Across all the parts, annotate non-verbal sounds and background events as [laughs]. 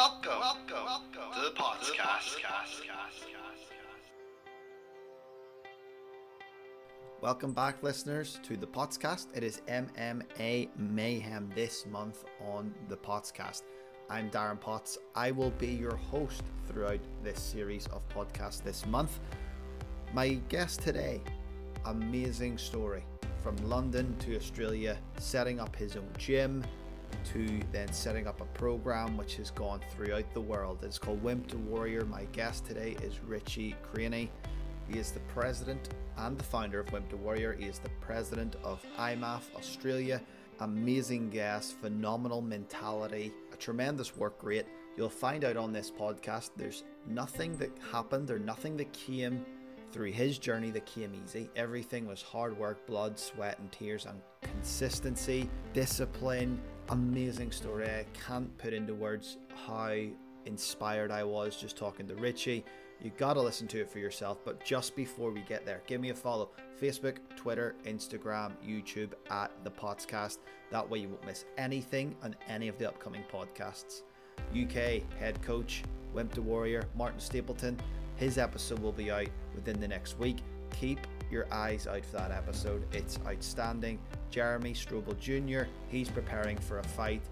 welcome, welcome, welcome to the podcast. Welcome back, listeners, to the podcast. It is MMA Mayhem this month on the podcast. I'm Darren Potts. I will be your host throughout this series of podcasts this month. My guest today, amazing story from London to Australia, setting up his own gym, to then setting up a program which has gone throughout the world. It's called Wimp to Warrior. My guest today is Richie Cranny. He is the president and the founder of Wimp to Warrior. He is the president of IMMAF Australia. Amazing guest, phenomenal mentality, a tremendous work rate. You'll find out on this podcast there's nothing that happened or nothing that came through his journey that came easy. Everything was hard work, blood, sweat, and tears, and consistency, discipline, amazing story. I can't put into words how inspired I was just talking to Richie. You gotta listen to it for yourself. But just before we get there, give me a follow Facebook, Twitter, Instagram, YouTube at the podcast. That way you won't miss anything on any of the upcoming podcasts. UK head coach, Wimp to Warrior, Martin Stapleton. His episode will be out within the next week. Keep your eyes out for that episode. It's outstanding. Jeremy Strobel Jr., he's preparing for a fight.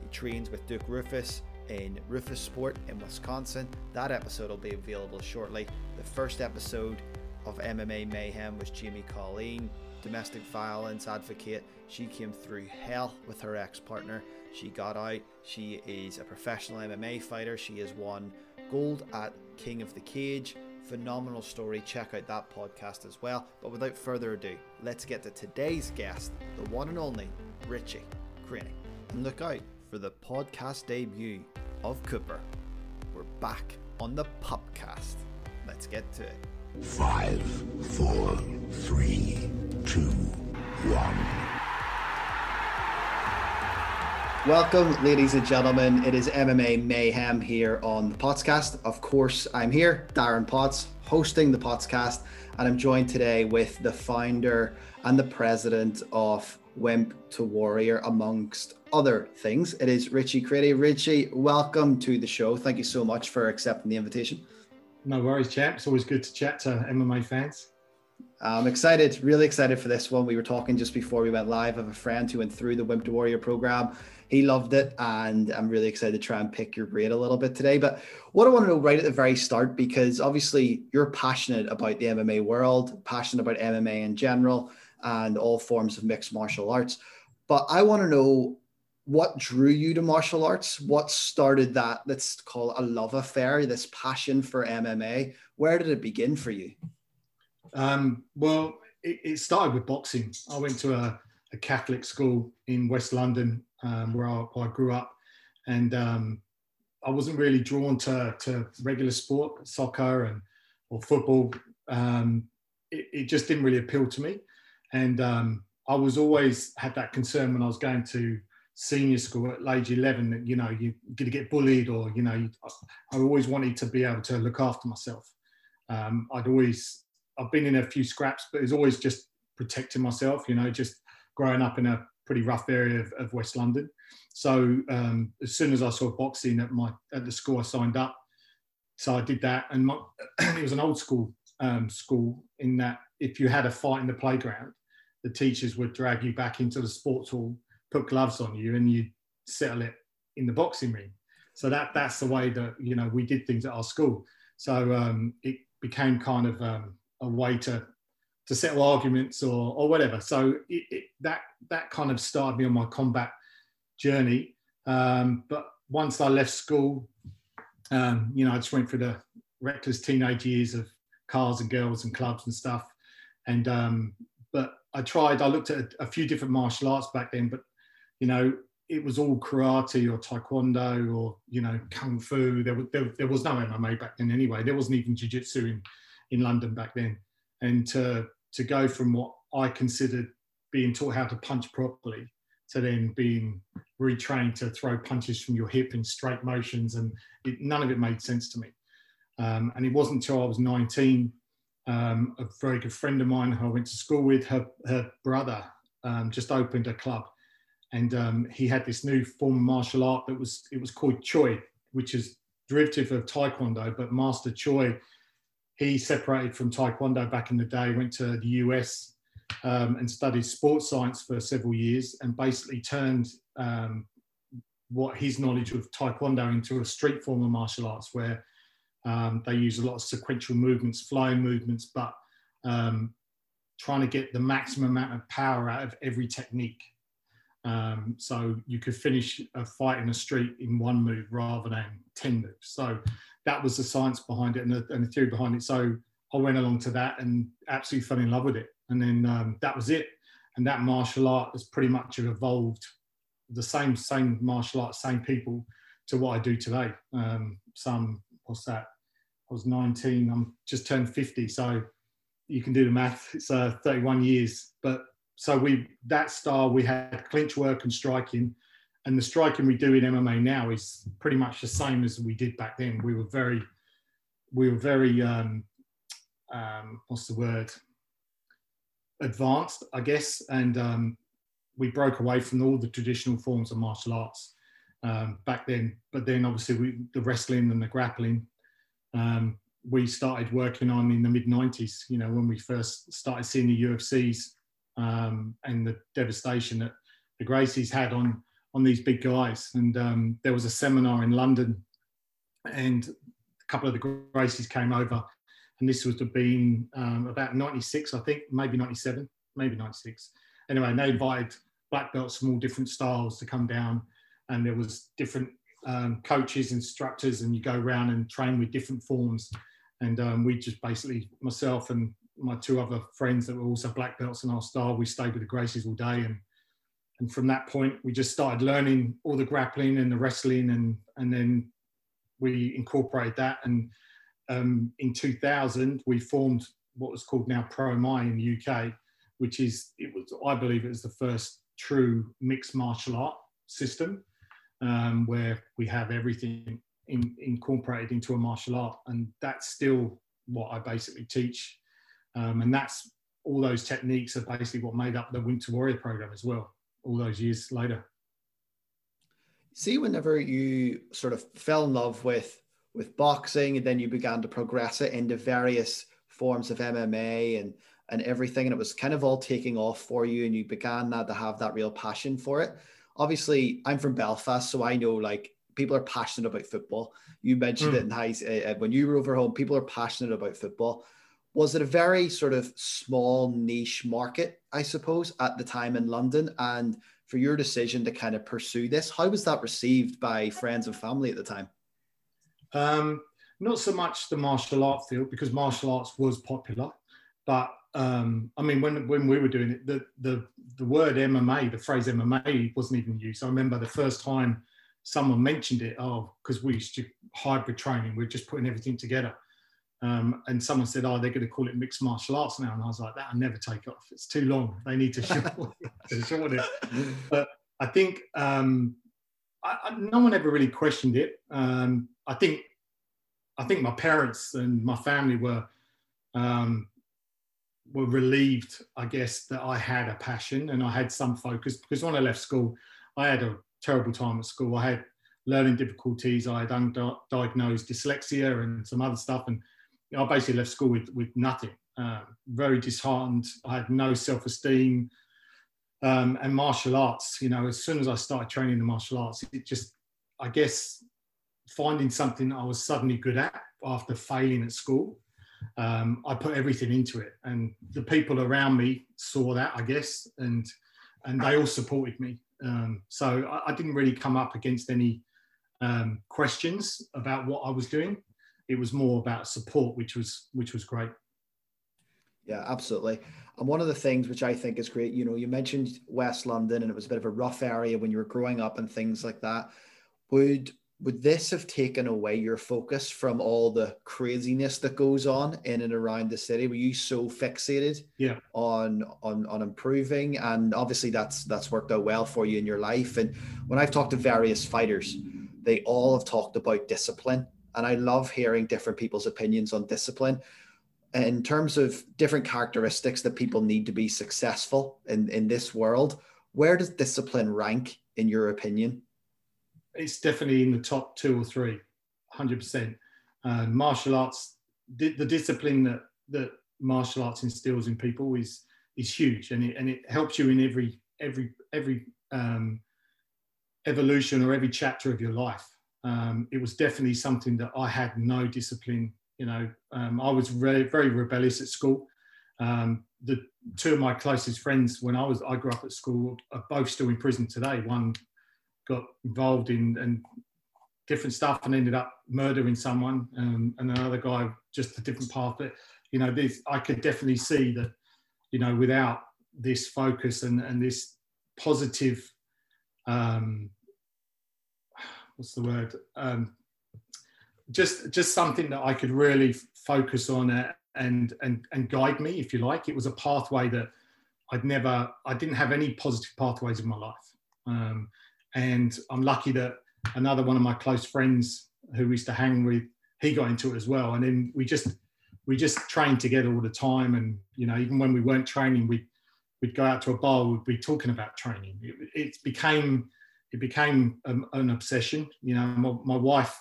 He trains with Duke Roufus in Roufusport in Wisconsin. That episode will be available shortly. The first episode of MMA Mayhem was Jamie Colleen, domestic violence advocate. She came through hell with her ex partner. She got out. She is a professional MMA fighter. She has won gold at King of the Cage phenomenal story. Check out that podcast as well. But without further ado, let's get to today's guest, the one and only Richie Cranny. And look out for the podcast debut of Cooper. We're back on the Pupcast. Let's get to it. Five, four, three, two, one. Welcome, ladies and gentlemen. It is MMA Mayhem here on the Pottscast. Of course, I'm here, Darren Potts, hosting the Pottscast, and I'm joined today with the founder and the president of Wimp to Warrior, amongst other things. It is Richie Cranny. Richie, welcome to the show. Thank you so much for accepting the invitation. No worries, champ. It's always good to chat to MMA fans. I'm excited, really excited for this one. We were talking just before we went live. of a friend who went through the Wimp to Warrior program he loved it, and I'm really excited to try and pick your brain a little bit today. But what I want to know right at the very start, because obviously you're passionate about the MMA world, passionate about MMA in general, and all forms of mixed martial arts. But I want to know what drew you to martial arts? What started that? Let's call it a love affair, this passion for MMA. Where did it begin for you? Um, well, it, it, started with boxing. I went to a, a Catholic school in West London um, where, I, I, grew up, and um, I wasn't really drawn to, to regular sport, soccer and or football. Um, it, it, just didn't really appeal to me, and um, I was always had that concern when I was going to senior school at age 11 that you know you're going to get bullied or you know you, I always wanted to be able to look after myself. Um, I'd always I've been in a few scraps, but it's always just protecting myself. You know, just growing up in a pretty rough area of, of West London. So um, as soon as I saw boxing at my at the school, I signed up. So I did that, and my, [clears throat] it was an old school um, school in that if you had a fight in the playground, the teachers would drag you back into the sports hall, put gloves on you, and you settle it in the boxing ring. So that that's the way that you know we did things at our school. So um, it became kind of um, a way to to settle arguments or, or whatever. So it, it, that that kind of started me on my combat journey. Um, but once I left school, um, you know, I just went through the reckless teenage years of cars and girls and clubs and stuff. And um, but I tried. I looked at a, a few different martial arts back then, but you know, it was all karate or taekwondo or you know kung fu. There was there, there was no MMA back then anyway. There wasn't even jiu-jitsu in in London back then. And to to go from what I considered being taught how to punch properly to then being retrained to throw punches from your hip in straight motions, and it, none of it made sense to me. Um, and it wasn't until I was 19, um, a very good friend of mine who I went to school with, her, her brother um, just opened a club, and um, he had this new form of martial art that was it was called Choi, which is derivative of Taekwondo, but Master Choi, he separated from Taekwondo back in the day, went to the US um, and studied sports science for several years and basically turned um, what his knowledge of Taekwondo into a street form of martial arts where um, they use a lot of sequential movements, flying movements, but um, trying to get the maximum amount of power out of every technique. Um, so you could finish a fight in the street in one move rather than 10 moves. So that was the science behind it and the, and the theory behind it. So I went along to that and absolutely fell in love with it. And then um, that was it. And that martial art has pretty much evolved the same, same martial art, same people to what I do today. Um, some, what's that? I was 19, I'm just turned 50. So you can do the math. It's uh, 31 years. But so we that style we had clinch work and striking, and the striking we do in MMA now is pretty much the same as we did back then. We were very, we were very, um, um, what's the word? Advanced, I guess, and um, we broke away from all the traditional forms of martial arts um, back then. But then obviously we, the wrestling and the grappling um, we started working on in the mid 90s, you know, when we first started seeing the UFCs um, and the devastation that the Gracies had on, on these big guys. And um, there was a seminar in London and a couple of the Gracies came over and this would have been um, about 96, I think, maybe 97, maybe 96. Anyway, they invited black belts from all different styles to come down and there was different um, coaches, instructors, and you go around and train with different forms. And um, we just basically, myself and my two other friends that were also black belts in our style, we stayed with the Gracies all day. And, and from that point, we just started learning all the grappling and the wrestling. And, and then we incorporated that. And um, in 2000, we formed what was called now Pro Muay in the UK, which is, it was, I believe it was the first true mixed martial art system um, where we have everything in, incorporated into a martial art. And that's still what I basically teach. Um, and that's all those techniques are basically what made up the Wimp to Warrior program as well, all those years later. See, whenever you sort of fell in love with with boxing and then you began to progress it into various forms of MMA and and everything, and it was kind of all taking off for you, and you began that to have that real passion for it obviously I'm from Belfast, so I know like people are passionate about football. You mentioned mm. it in high uh, when you were over home. People are passionate about football. Was it a very sort of small niche market, I suppose, at the time in London? And for your decision to kind of pursue this, how was that received by friends and family at the time? Um, not so much the martial art field because martial arts was popular, but um, I mean, when when we were doing it, the the the word MMA, the phrase MMA, wasn't even used. I remember the first time someone mentioned it. Oh, because we used to hybrid training. We're just putting everything together. Um, and someone said, "Oh, they're going to call it mixed martial arts now," and I was like, "That I never take off. It's too long. They need [laughs] to shorten, it." But I think um, I, I, no one ever really questioned it. Um, I think I think my parents and my family were um, were relieved, I guess, that I had a passion and I had some focus because when I left school, I had a terrible time at school. I had learning difficulties. I had undiagnosed dyslexia and some other stuff. And I basically left school with, with nothing, uh, very disheartened. I had no self esteem. Um, and martial arts, you know, as soon as I started training the martial arts, it just, I guess, finding something I was suddenly good at after failing at school um, I put everything into it, and the people around me saw that, I guess, and and they all supported me. Um, so I, I, didn't really come up against any um, questions about what I was doing. It was more about support, which was which was great. Yeah, absolutely. And one of the things which I think is great, you know, you mentioned West London, and it was a bit of a rough area when you were growing up and things like that. Would would this have taken away your focus from all the craziness that goes on in and around the city were you so fixated yeah on on on improving and obviously that's that's worked out well for you in your life and when i've talked to various fighters they all have talked about discipline and i love hearing different people's opinions on discipline in terms of different characteristics that people need to be successful in in this world where does discipline rank in your opinion it's definitely in the top two or three, hundred percent. Uh, martial arts, the, the discipline that that martial arts instills in people is is huge, and it and it helps you in every every every um, evolution or every chapter of your life. Um, it was definitely something that I had no discipline. You know, um, I was very, very rebellious at school. Um, the two of my closest friends when I was I grew up at school are both still in prison today. One got involved in and different stuff and ended up murdering someone, um, and another guy just a different path. But you know, this I could definitely see that you know without this focus and and this positive um, what's the word? Um, just just something that I could really focus on and and and guide me if you like. It was a pathway that I'd never I didn't have any positive pathways in my life. Um, and I'm lucky that another one of my close friends who we used to hang with he got into it as well. And then we just we just trained together all the time. And you know even when we weren't training we we'd go out to a bar we'd be talking about training. It, it became it became um, an obsession you know my, my wife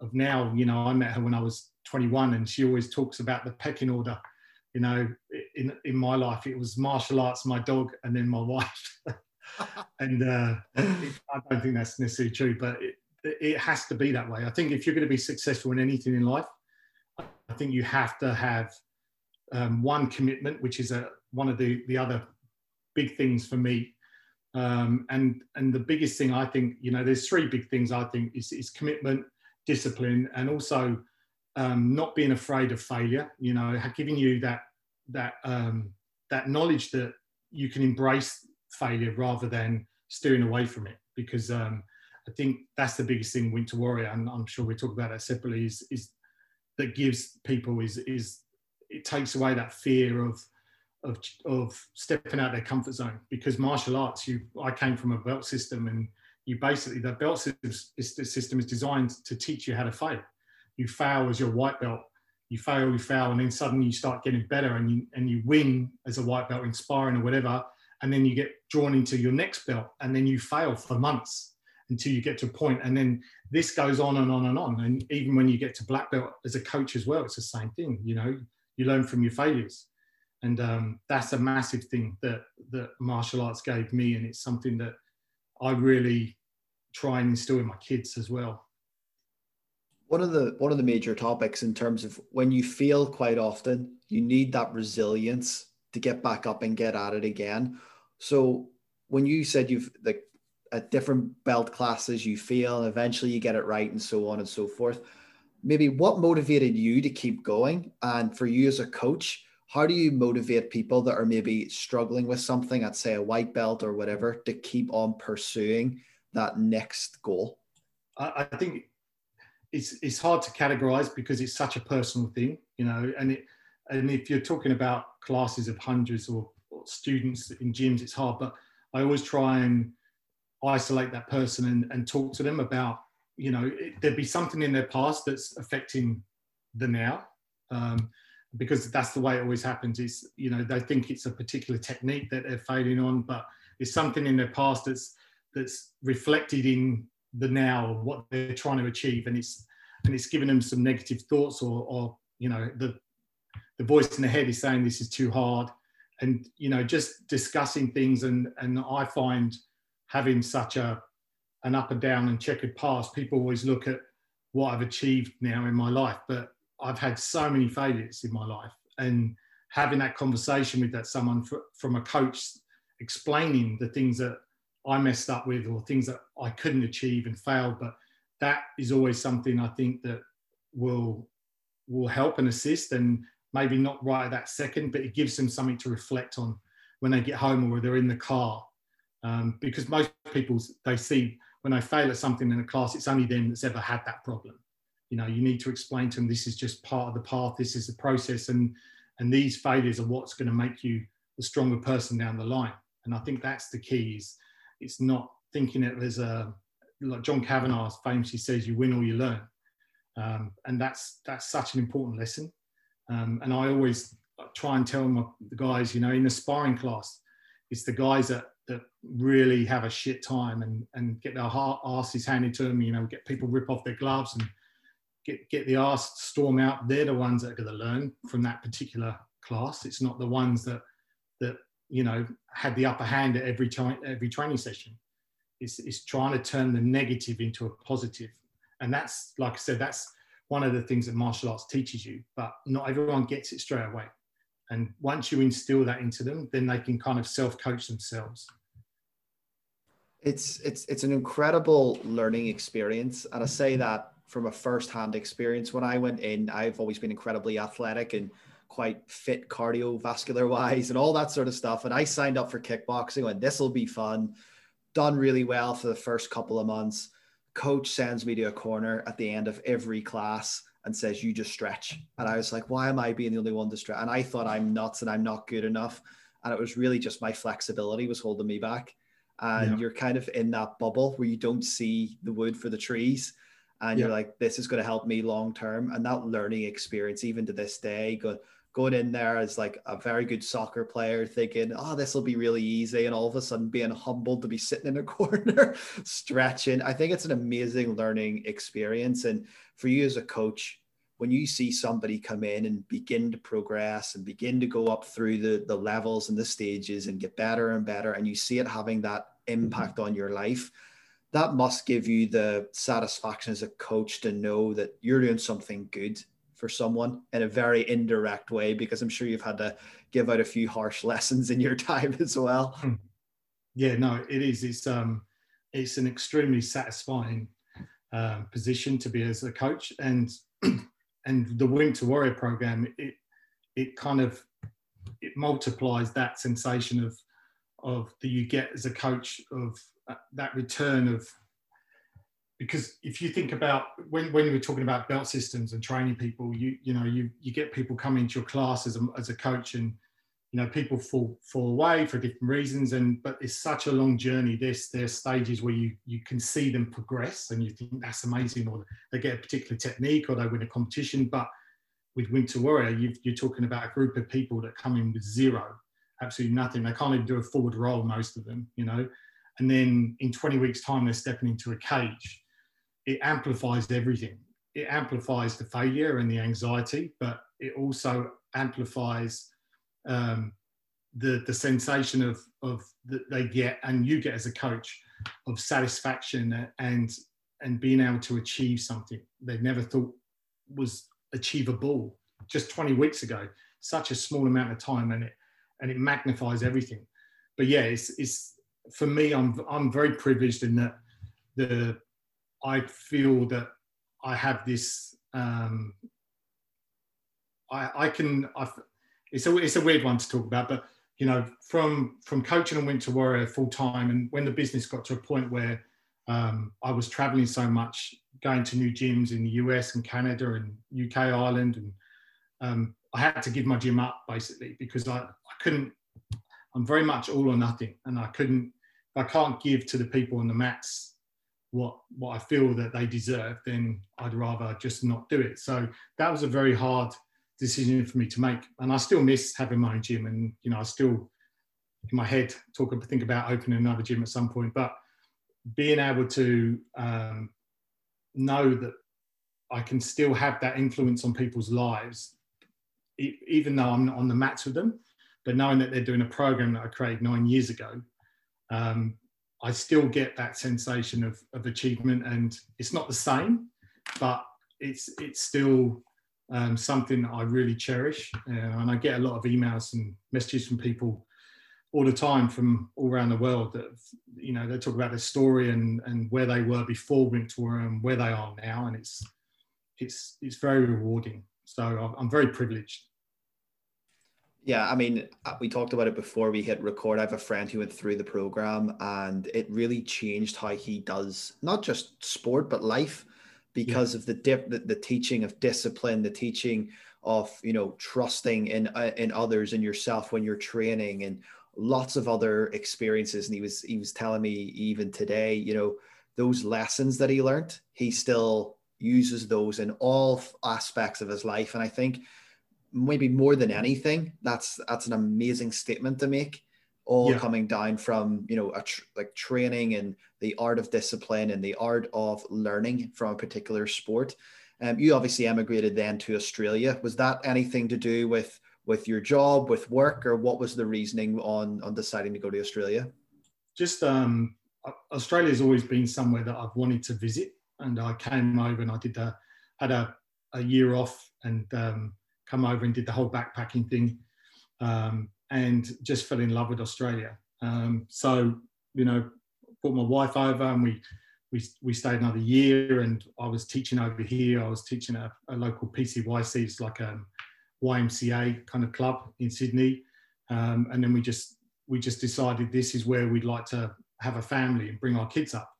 of now you know i met her when i was 21 and she always talks about the pecking order you know in in my life. It was martial arts my dog and then my [laughs] wife. [laughs] And uh, it, i don't think that's necessarily true but it, it has to be that way. I think if you're going to be successful in anything in life i think you have to have um, one commitment which is a one of the the other big things for me um, and and the biggest thing i think you know there's three big things i think is, is commitment discipline and also um, not being afraid of failure you know giving you that that um, that knowledge that you can embrace failure rather than steering away from it. Because um, i think that's the biggest thing wimp to warrior and i'm sure we talk about that separately is, is that gives people is is it takes away that fear of of, of stepping out their comfort zone because martial arts you i came from a belt system and you basically the belt system is, system is designed to teach you how to fail you fail as your white belt. You fail you fail and then suddenly you start getting better and you and you win as a white belt inspiring or whatever and then you get drawn into your next belt and then you fail for months until you get to a point and then this goes on and on and on. And even when you get to black belt as a coach as well it's the same thing you know? You learn from your failures and um, that's a massive thing that that martial arts gave me and it's something that i really try and instill in my kids as well. One of the one of the major topics in terms of when you fail quite often you need that resilience to get back up and get at it again. So when you said you've like at different belt classes you fail and eventually you get it right and so on and so forth maybe what motivated you to keep going? And for you as a coach how do you motivate people that are maybe struggling with something at say a white belt or whatever to keep on pursuing that next goal? I, I think it's it's hard to categorize because it's such a personal thing you know and it and if you're talking about classes of hundreds or, or students in gyms it's hard but i always try and isolate that person and, and talk to them about you know it, there'd be something in their past that's affecting the now. Um, because that's the way it always happens. Is you know they think it's a particular technique that they're failing on but it's something in their past that's that's reflected in the now what they're trying to achieve. And it's and it's giving them some negative thoughts or or you know the the voice in the head is saying this is too hard. And you know just discussing things and and i find having such a an up and down and checkered past people always look at what i've achieved now in my life. But I've had so many failures in my life, and having that conversation with that someone for, from a coach explaining the things that I messed up with or things that I couldn't achieve and failed, but that is always something I think that will will help and assist and maybe not right at that second, but it gives them something to reflect on when they get home or they're in the car. Um, because most people they see when they fail at something in a class, it's only them that's ever had that problem you know you need to explain to them this is just part of the path this is the process and and these failures are what's going to make you a stronger person down the line and i think that's the key is it's not thinking it as a like john kavanagh famously says you win or you learn um, and that's that's such an important lesson um, and i always try and tell my, the guys you know in the sparring class it's the guys that that really have a shit time and and get their heart asses handed to them. You know, get people rip off their gloves and get get the ass storm out. They're the ones that are going to learn from that particular class. It's not the ones that that you know had the upper hand at every time every training session. It's, it's trying to turn the negative into a positive, and that's like I said, that's one of the things that martial arts teaches you. But not everyone gets it straight away. And once you instill that into them, then they can kind of self-coach themselves. It's it's it's an incredible learning experience, and I say that from a first-hand experience. When I went in, I've always been incredibly athletic and quite fit cardiovascular wise and all that sort of stuff. And I signed up for kickboxing and this will be fun. Done really well for the first couple of months. Coach sends me to a corner at the end of every class and says, You just stretch. And I was like, Why am I being the only one to stretch? And I thought I'm nuts and I'm not good enough. And it was really just my flexibility was holding me back. And yeah. you're kind of in that bubble where you don't see the wood for the trees. And yeah. you're like, this is going to help me long term. And that learning experience, even to this day, go, going in there as like a very good soccer player, thinking, oh, this will be really easy. And all of a sudden being humbled to be sitting in a [laughs] corner, stretching. I think it's an amazing learning experience. And for you as a coach, when you see somebody come in and begin to progress and begin to go up through the, the levels and the stages and get better and better, and you see it having that mm-hmm. impact on your life, that must give you the satisfaction as a coach to know that you're doing something good for someone in a very indirect way, because I'm sure you've had to give out a few harsh [laughs] lessons in your time as well. Hmm. Yeah, no, it is. It's um, it's an extremely satisfying um, position to be as a coach, and [clears throat] and the Wimp to Warrior program, it it kind of it multiplies that sensation of of that you get as a coach of that return of because if you think about when, when we are talking about belt systems and training people you you know you you get people coming to your class as a, as a coach and you know people fall fall away for different reasons and but it's such a long journey. There's there's stages where you you can see them progress and you think that's amazing or they get a particular technique or they win a competition. But with Wimp to Warrior you are talking about a group of people that come in with zero absolutely nothing. They can't even do a forward roll most of them you know and then in 20 weeks time they're stepping into a cage. It amplifies everything. It amplifies the failure and the anxiety but it also amplifies um, the the sensation of of that they get and you get as a coach of satisfaction and and being able to achieve something they never thought was achievable just 20 weeks ago. Such a small amount of time and it and it magnifies everything. But yeah it's it's for me i'm i'm very privileged in that the i feel that i have this um i i can i it's a it's a weird one to talk about, but you know, from from coaching and Wimp to Warrior full time, and when the business got to a point where um, I was traveling so much, going to new gyms in the US and Canada and UK, Ireland, and um, I had to give my gym up basically because I, I couldn't. I'm very much all or nothing, and I couldn't. I can't give to the people on the mats what what I feel that they deserve. Then I'd rather just not do it. So that was a very hard decision for me to make. And I still miss having my own gym, and you know, I still in my head talk think about opening another gym at some point. But being able to um, know that I can still have that influence on people's lives, even though I'm not on the mats with them, but knowing that they're doing a program that I created nine years ago, um, I still get that sensation of, of achievement. And it's not the same, but it's it's still um, something that I really cherish. Uh, and I get a lot of emails and messages from people all the time from all around the world that, you know, they talk about their story and, and where they were before Wimp to and where they are now. And it's, it's, it's very rewarding. So I'm very privileged. Yeah, I mean, uh, we talked about it before we hit record. I have a friend who went through the program and it really changed how he does not just sport, but life because yeah. of the, dip, the the teaching of discipline, the teaching of you know trusting in uh, in others and yourself when you're training, and lots of other experiences. And he was he was telling me even today, you know, those lessons that he learned, he still uses those in all aspects of his life. And I think maybe more than anything, that's that's an amazing statement to make all Yeah. coming down from you know a tr- like training and the art of discipline and the art of learning from a particular sport. Um, you obviously emigrated then to Australia. Was that anything to do with with your job, with work, or what was the reasoning on on deciding to go to Australia? just um, Australia's always been somewhere that I've wanted to visit, and I came over and I did a had a, a year off and um, come over and did the whole backpacking thing, um, and just fell in love with Australia. Um, so you know, brought my wife over and we. We, we stayed another year and I was teaching over here. I was teaching at a, local PCYC, it's like a YMCA kind of club in Sydney. Um, and then we just we just decided this is where we'd like to have a family and bring our kids up.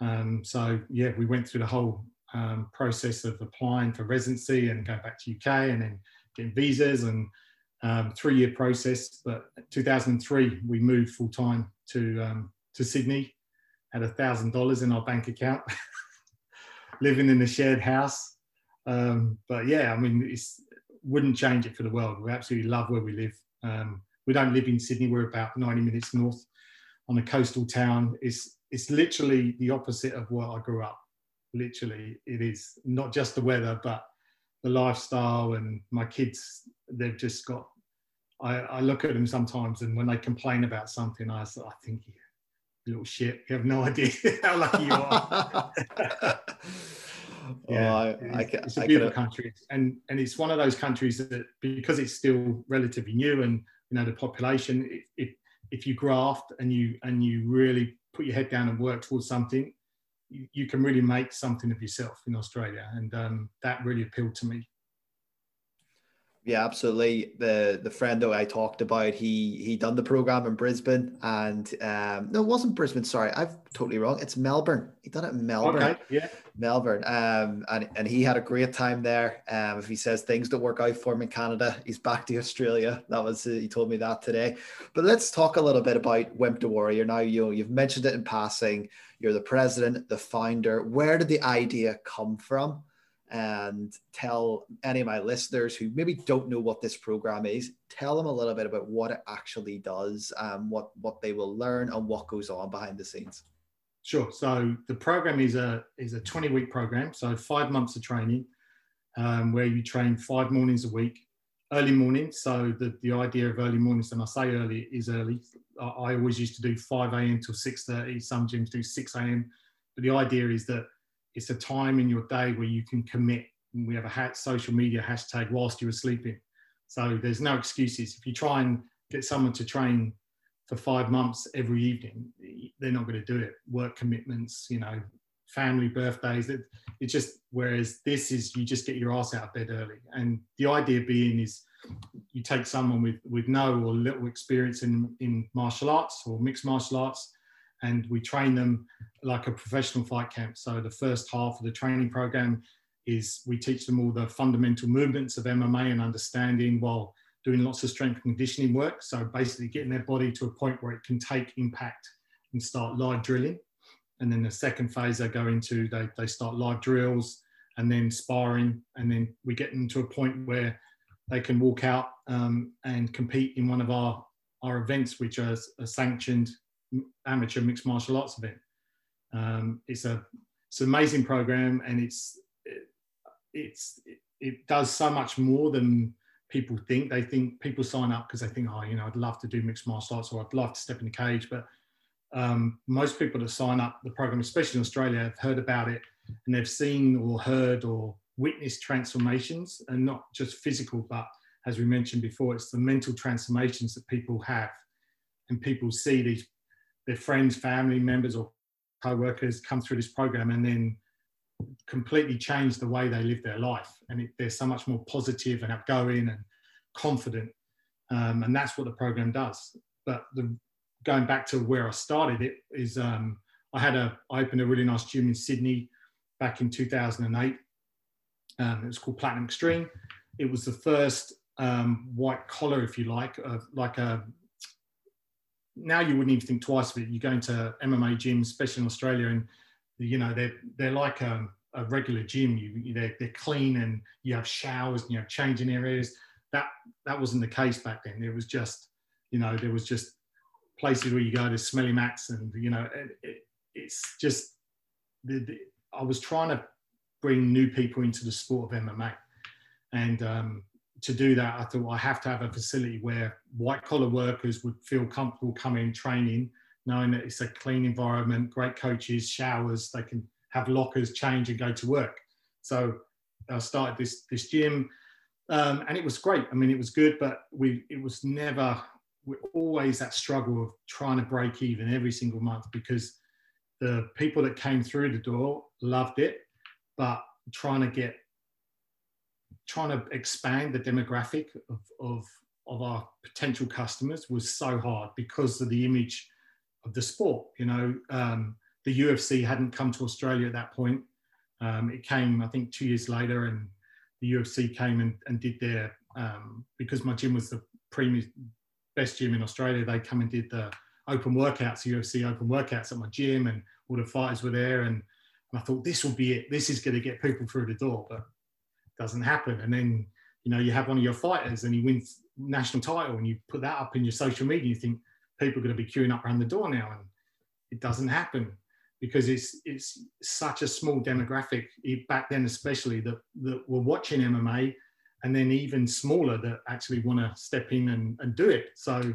Um, so yeah, we went through the whole um, process of applying for residency and going back to UK and then getting visas and um, three-year process. But 2003, we moved full time to um, to Sydney, had a thousand dollars in our bank account, [laughs] living in a shared house. Um, but yeah, I mean, it's wouldn't change it for the world. We absolutely love where we live. Um, we don't live in Sydney. We're about 90 minutes north on a coastal town. It's, it's literally the opposite of where I grew up. Literally, it is not just the weather, but the lifestyle and my kids, they've just got, I, I look at them sometimes and when they complain about something, I, I think, you little shit, you have no idea [laughs] how lucky you are. [laughs] yeah, oh, I, it's, I, can, it's a beautiful country, and and it's one of those countries that because it's still relatively new, and you know the population, if if you graft and you and you really put your head down and work towards something, you, you can really make something of yourself in Australia, and um, that really appealed to me. Yeah, absolutely. The the friend that I talked about, he he done the program in Brisbane, and um, no, it wasn't Brisbane. Sorry, I've totally wrong. It's Melbourne. He done it in Melbourne. Okay, yeah, Melbourne. Um, and and he had a great time there. Um, if he says things don't work out for him in Canada, he's back to Australia. That was uh, he told me that today. But let's talk a little bit about Wimp to Warrior. Now you you've mentioned it in passing. You're the president, the founder. Where did the idea come from? and tell any of my listeners who maybe don't know what this program is tell them a little bit about what it actually does um, what what they will learn and what goes on behind the scenes sure so the program is a is a 20 week program so five months of training um, where you train five mornings a week early morning. so the, the idea of early mornings and i say early is early i, always used to do 5 a.m till 6.30 some gyms do 6 a.m but the idea is that it's a time in your day where you can commit. And we have a hat, social media hashtag whilst you were sleeping. So there's no excuses. If you try and get someone to train for five months every evening, they're not going to do it. Work commitments, you know, family birthdays. It, it's just, whereas this is, you just get your ass out of bed early. And the idea being is you take someone with, with no or little experience in, in martial arts or mixed martial arts, and we train them like a professional fight camp. So the first half of the training program is we teach them all the fundamental movements of MMA and understanding while doing lots of strength conditioning work. So basically getting their body to a point where it can take impact and start live drilling. And then the second phase they go into, they, they start live drills and then sparring. And then we get them to a point where they can walk out um, and compete in one of our, our events, which are, are sanctioned amateur mixed martial arts event. Um, it's a it's an amazing program, and it's it, it's it, it does so much more than people think. They think people sign up because they think, oh, you know, I'd love to do mixed martial arts or I'd love to step in the cage. But um, most people that sign up the program, especially in Australia, have heard about it and they've seen or heard or witnessed transformations, and not just physical, but as we mentioned before, it's the mental transformations that people have, and people see these their friends, family members, or co-workers come through this program and then completely change the way they live their life. And it, they're so much more positive and outgoing and confident. Um, and that's what the program does. But the, going back to where I started it is um, I had a I opened a really nice gym in Sydney back in 2008. Um, it was called Platinum Extreme. It was the first um, white collar, if you like, like a now you wouldn't even think twice of it. You go into MMA gyms, especially in Australia, and you know they're they're like a, a regular gym. You they're, they're clean and you have showers and you have changing areas. That that wasn't the case back then. It was just you know there was just places where you go to smelly mats, and you know, it, it, it's just the, the, I was trying to bring new people into the sport of MMA, and um, to do that, I thought I have to have a facility where white collar workers would feel comfortable coming training, knowing that it's a clean environment, great coaches, showers, they can have lockers, change, and go to work. So I started this this gym, um, and it was great. I mean, it was good, but we it was never always that struggle of trying to break even every single month because the people that came through the door loved it, but trying to get trying to expand the demographic of, of, of our potential customers was so hard because of the image of the sport. You know, um, the UFC hadn't come to Australia at that point. Um, it came, I think, two years later, and the UFC came and, and did their um, because my gym was the premium best gym in Australia. They come and did the open workouts, UFC open workouts at my gym, and all the fighters were there. And, and I thought this will be it. This is going to get people through the door, but it doesn't happen. And then you know you have one of your fighters and he wins national title, and you put that up in your social media. You think people are going to be queuing up around the door now, and it doesn't happen because it's it's such a small demographic back then, especially that that were watching MMA, and then even smaller that actually want to step in and, and do it. So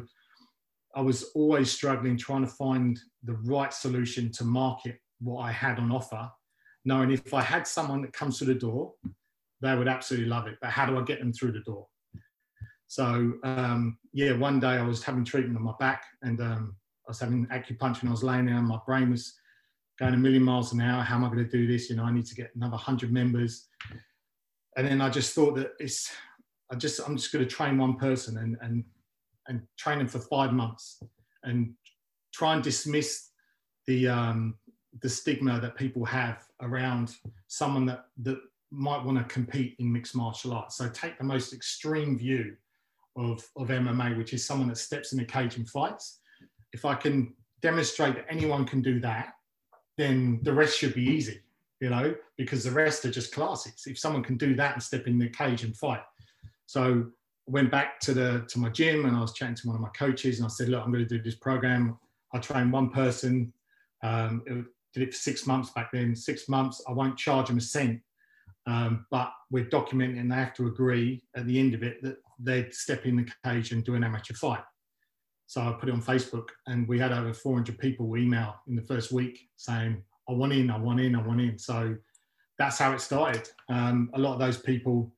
I was always struggling trying to find the right solution to market what I had on offer, knowing if I had someone that comes to the door, they would absolutely love it. But how do I get them through the door? So um, yeah, one day I was having treatment on my back and um, I was having acupuncture and I was laying there and my brain was going a million miles an hour. How am I going to do this? You know, I need to get another hundred members. And then I just thought that it's, I just, I'm just going to train one person and, and, and train them for five months and try and dismiss the, um, the stigma that people have around someone that, that might want to compete in mixed martial arts. So take the most extreme view of, of MMA, which is someone that steps in a cage and fights. If I can demonstrate that anyone can do that, then the rest should be easy, you know, because the rest are just classes. If someone can do that and step in the cage and fight. So I went back to the to my gym and I was chatting to one of my coaches and I said, look, I'm going to do this program. I train one person. Um, it, did it for six months back then. Six months. I won't charge them a cent, um, but we're documenting they have to agree at the end of it that they'd step in the cage and do an amateur fight. So I put it on Facebook, and we had over 400 people email in the first week saying, "I want in, I want in, I want in." So that's how it started. Um, a lot of those people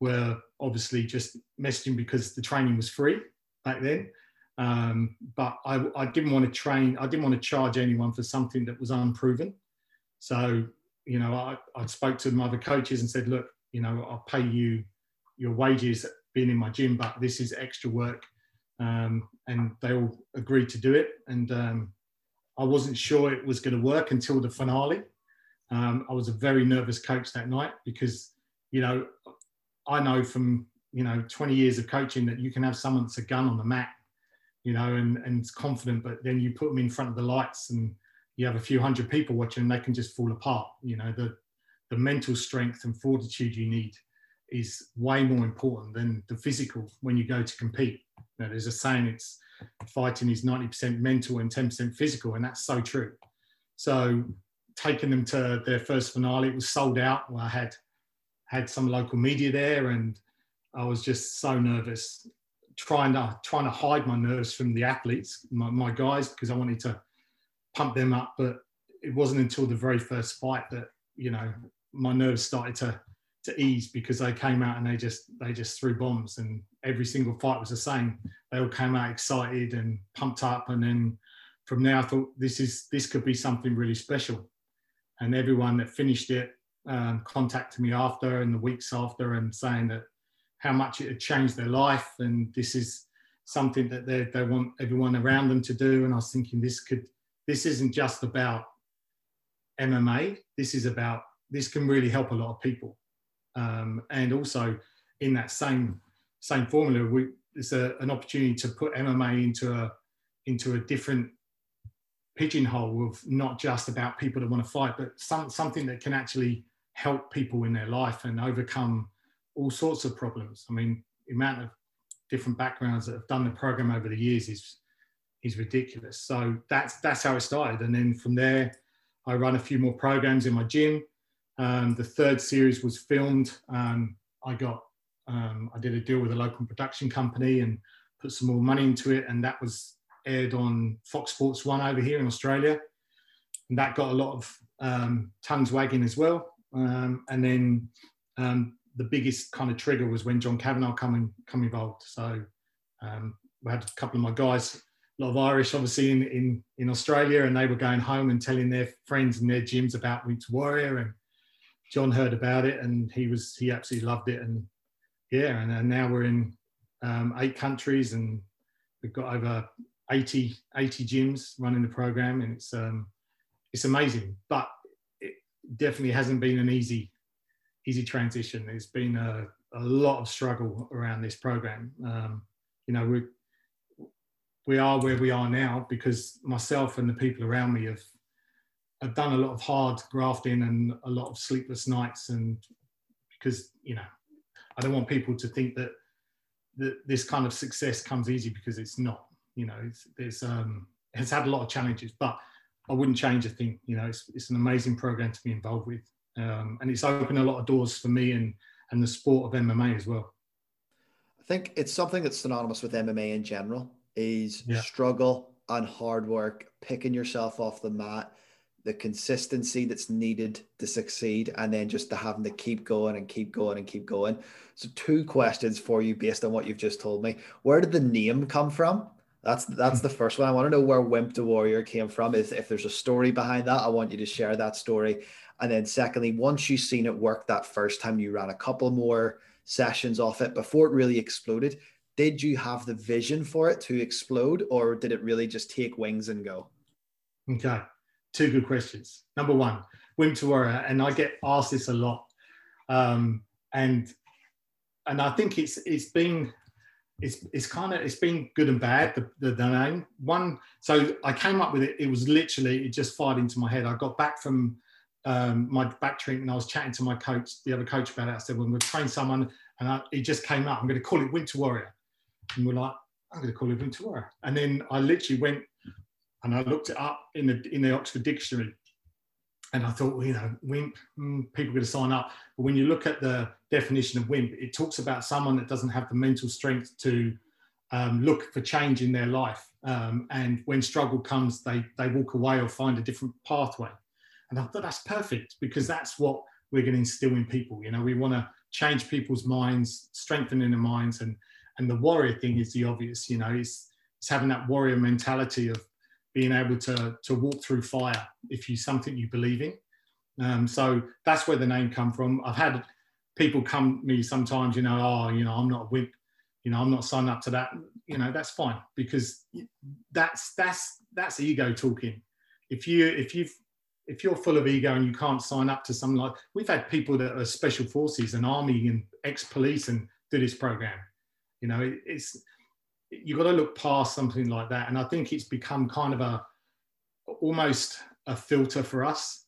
were obviously just messaging because the training was free back then. Um, but I, I, didn't want to train. I didn't want to charge anyone for something that was unproven. So you know, I, I spoke to my other coaches and said, "Look, you know, I'll pay you your wages being in my gym, but this is extra work." um, and they all agreed to do it. And um, I wasn't sure it was going to work until the finale. Um, I was a very nervous coach that night because, you know, I know from you know 20 years of coaching that you can have someone that's a gun on the mat, you know, and and confident, but then you put them in front of the lights and you have a few hundred people watching, and they can just fall apart. You know, the the mental strength and fortitude you need is way more important than the physical when you go to compete You know, there's a saying it's fighting is 90% mental and 10% physical, and that's so true. So taking them to their first finale, it was sold out. I had had some local media there, and I was just so nervous, trying to trying to hide my nerves from the athletes, my, my guys, because I wanted to pump them up. But it wasn't until the very first fight that you know my nerves started to to ease because they came out and they just they just threw bombs and every single fight was the same. They all came out excited and pumped up, and then from there I thought this is this could be something really special. And everyone that finished it um, contacted me after and the weeks after and saying that how much it had changed their life and this is something that they, they want everyone around them to do. And I was thinking this could this isn't just about MMA. This is about this can really help a lot of people. Um, and also in that same same formula, we, it's an opportunity to put MMA into a into a different pigeonhole of not just about people that want to fight, but some, something that can actually help people in their life and overcome all sorts of problems. I mean, the amount of different backgrounds that have done the program over the years is is ridiculous. So that's that's how it started, and then from there, I run a few more programs in my gym. Um, the third series was filmed. Um, I got um, I did a deal with a local production company and put some more money into it, and that was aired on Fox Sports One over here in Australia, and that got a lot of um, tongues wagging as well. Um, and then um, the biggest kind of trigger was when John Kavanagh come and come involved. So um, we had a couple of my guys, a lot of Irish, obviously in, in in Australia, and they were going home and telling their friends and their gyms about Wimp to Warrior, and John heard about it, and he was he absolutely loved it, and yeah, and, and now we're in um, eight countries, and we've got over 80, 80 gyms running the program, and it's um, it's amazing. But it definitely hasn't been an easy easy transition. There's been a, a lot of struggle around this program. Um, you know, we we are where we are now because myself and the people around me have have done a lot of hard grafting and a lot of sleepless nights, and because you know, I don't want people to think that that this kind of success comes easy because it's not. You know, it's, there's um, it's had a lot of challenges, but I wouldn't change a thing. You know, it's, it's an amazing program to be involved with, um, and it's opened a lot of doors for me and and the sport of MMA as well. I think it's something that's synonymous with MMA in general is Yeah. struggle and hard work, picking yourself off the mat, the consistency that's needed to succeed, and then just the having to keep going and keep going and keep going. So, two questions for you based on what you've just told me. Where did the name come from? That's that's the first one. I want to know where Wimp to Warrior came from. If, if there's a story behind that, I want you to share that story. And then, secondly, once you've seen it work that first time, you ran a couple more sessions off it before it really exploded. Did you have the vision for it to explode, or did it really just take wings and go? Okay, two good questions. Number one, Wimp to Warrior, and I get asked this a lot, um, and and I think it's it's been it's it's kind of it's been good and bad the, the, the name one. So I came up with it. It was literally it just fired into my head. I got back from um, my back treatment. I was chatting to my coach, the other coach about it. I said, "Well, I'm going to train someone," and I, it just came up. I'm going to call it Wimp to Warrior, and we're like, "I'm going to call it Wimp to Warrior." And then I literally went and I looked it up in the in the Oxford Dictionary, and I thought, well, you know, wimp, mm, people are going to sign up. But when you look at the definition of wimp, it talks about someone that doesn't have the mental strength to um, look for change in their life, um, and when struggle comes, they they walk away or find a different pathway. And I thought that's perfect because that's what we're going to instill in people. You know, we want to change people's minds, strengthening their minds, and and the warrior thing is the obvious. You know, it's having that warrior mentality of being able to to walk through fire if you something you believe in. Um, so that's where the name come from. I've had people come me sometimes, you know, oh, you know, I'm not a wimp, you know, I'm not signed up to that. You know, that's fine because that's that's that's ego talking. If you if you've if you're full of ego and you can't sign up to something like we've had people that are special forces and army and ex-police and do this program. You know, it, it's you've got to look past something like that. And I think it's become kind of a almost a filter for us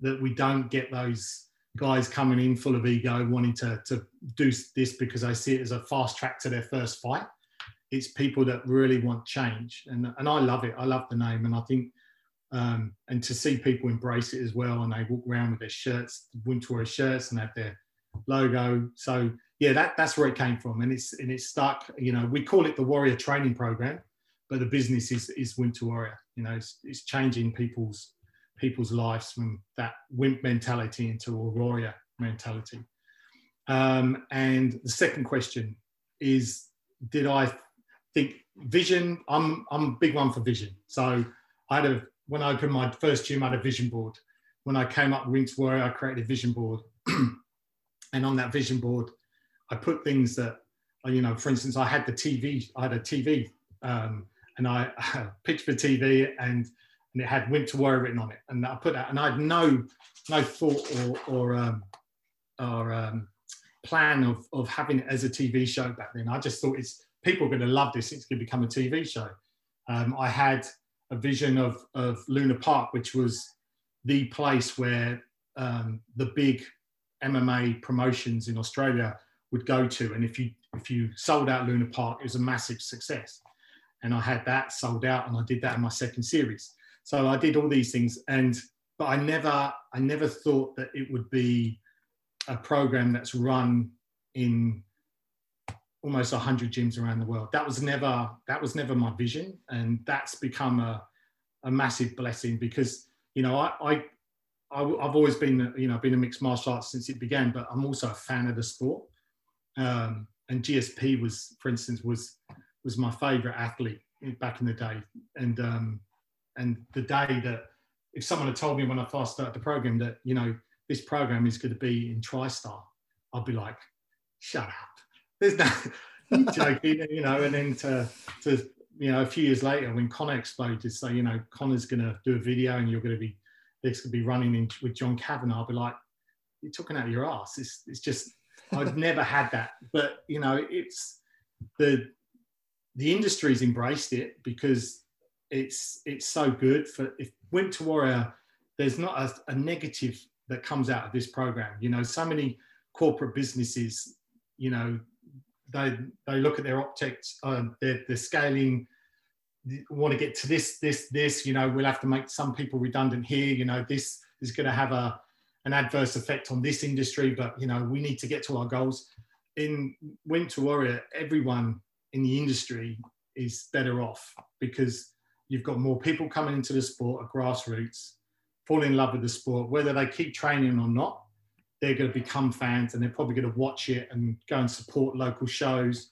that we don't get those guys coming in full of ego wanting to, to do this because they see it as a fast track to their first fight. It's people that really want change. And, and I love it. I love the name. And I think, um, and to see people embrace it as well. And they walk around with their shirts, Warrior shirts and have their logo. So yeah, that, that's where it came from. And it's, and it's stuck, you know, we call it the Warrior Training Program, but the business is, is Wimp to Warrior. You know, it's, it's changing people's people's lives from that wimp mentality into a warrior mentality. Um, and the second question is, did I think vision? I'm I'm a big one for vision. So I had a when I opened my first gym, I had a vision board. When I came up with Wimp to Warrior, I created a vision board, [clears throat] and on that vision board, I put things that you know. For instance, I had the TV. I had a TV, um, and I [laughs] pitched for TV and and it had Wimp to Warrior written on it. And I put that, and I had no no thought or or um, or um, plan of of having it as a TV show back then. I just thought it's people are going to love this. It's going to become a TV show. Um, I had a vision of of Luna Park, which was the place where um, the big MMA promotions in Australia would go to, and if you if you sold out Luna Park, it was a massive success. and I had that sold out, and I did that in my second series. So I did all these things, and but I never I never thought that it would be a program that's run in almost 100 gyms around the world that was never that was never my vision and that's become a, a massive blessing because you know I, I I, have always been, you know, been a mixed martial arts since it began, but I'm also a fan of the sport. Um, and GSP was, for instance, was was my favourite athlete back in the day. And um, and the day that if someone had told me when I first started the program that you know this program is going to be in TriStar, I'd be like, shut up. There's no [laughs] joking, you know. And then to to you know a few years later when Conor exploded, say you know Conor's going to do a video and you're going to be this could be running in with John Kavanagh, I'll be like, you're talking out of your ass. It's, it's just, I've never had that. But, you know, it's the, the industry's embraced it because it's, it's so good for, Wimp to Warrior, uh, there's not a, a negative that comes out of this program. You know, so many corporate businesses, you know, they, they look at their optics, uh, they're, scaling want to get to this, this, this, you know, we'll have to make some people redundant here, you know, this is going to have a, an adverse effect on this industry, but, you know, we need to get to our goals. In Wimp to Warrior, everyone in the industry is better off because you've got more people coming into the sport at grassroots, fall in love with the sport, whether they keep training or not, they're going to become fans and they're probably going to watch it and go and support local shows.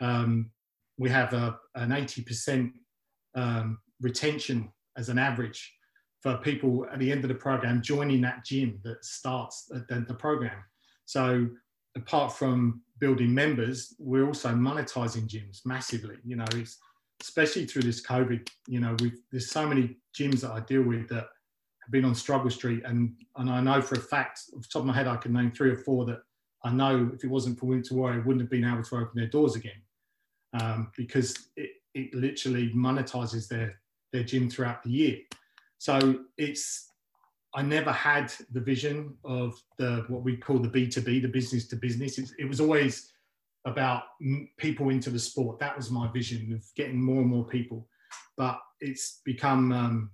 Um, we have a, an 80% um, retention as an average for people at the end of the program joining that gym that starts the, the program. So apart from building members, we're also monetizing gyms massively. You know, especially through this COVID. You know, there's so many gyms that I deal with that been on struggle street, and and I know for a fact, off the top of my head, I can name three or four that I know if it wasn't for Wimp to Warrior, wouldn't have been able to open their doors again um, because it, it literally monetizes their their gym throughout the year. So it's I never had the vision of the what we call the B two B, the business to business. It's, it was always about people into the sport. That was my vision of getting more and more people. But it's become um,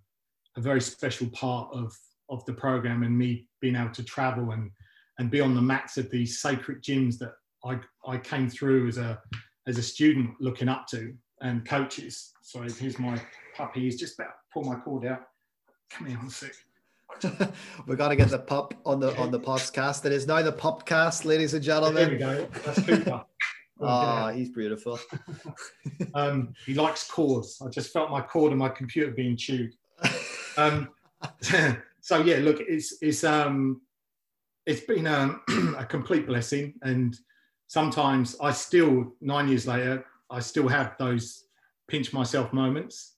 a very special part of of the program and me being able to travel and and be on the mats of these sacred gyms that I I came through as a as a student looking up to and coaches. Sorry, here's my puppy. He's just about to pull my cord out. Come here, one sec. We're gonna get the pup on the on the podcast. It is now the pupcast, ladies and gentlemen. There we go. That's Cooper. oh, [laughs] he's beautiful. [laughs] um, he likes cords. I just felt my cord and my computer being chewed. Um, [laughs] so yeah, look, it's it's um, it's been a, [clears throat] a complete blessing, and sometimes I still nine years later I still have those pinch myself moments,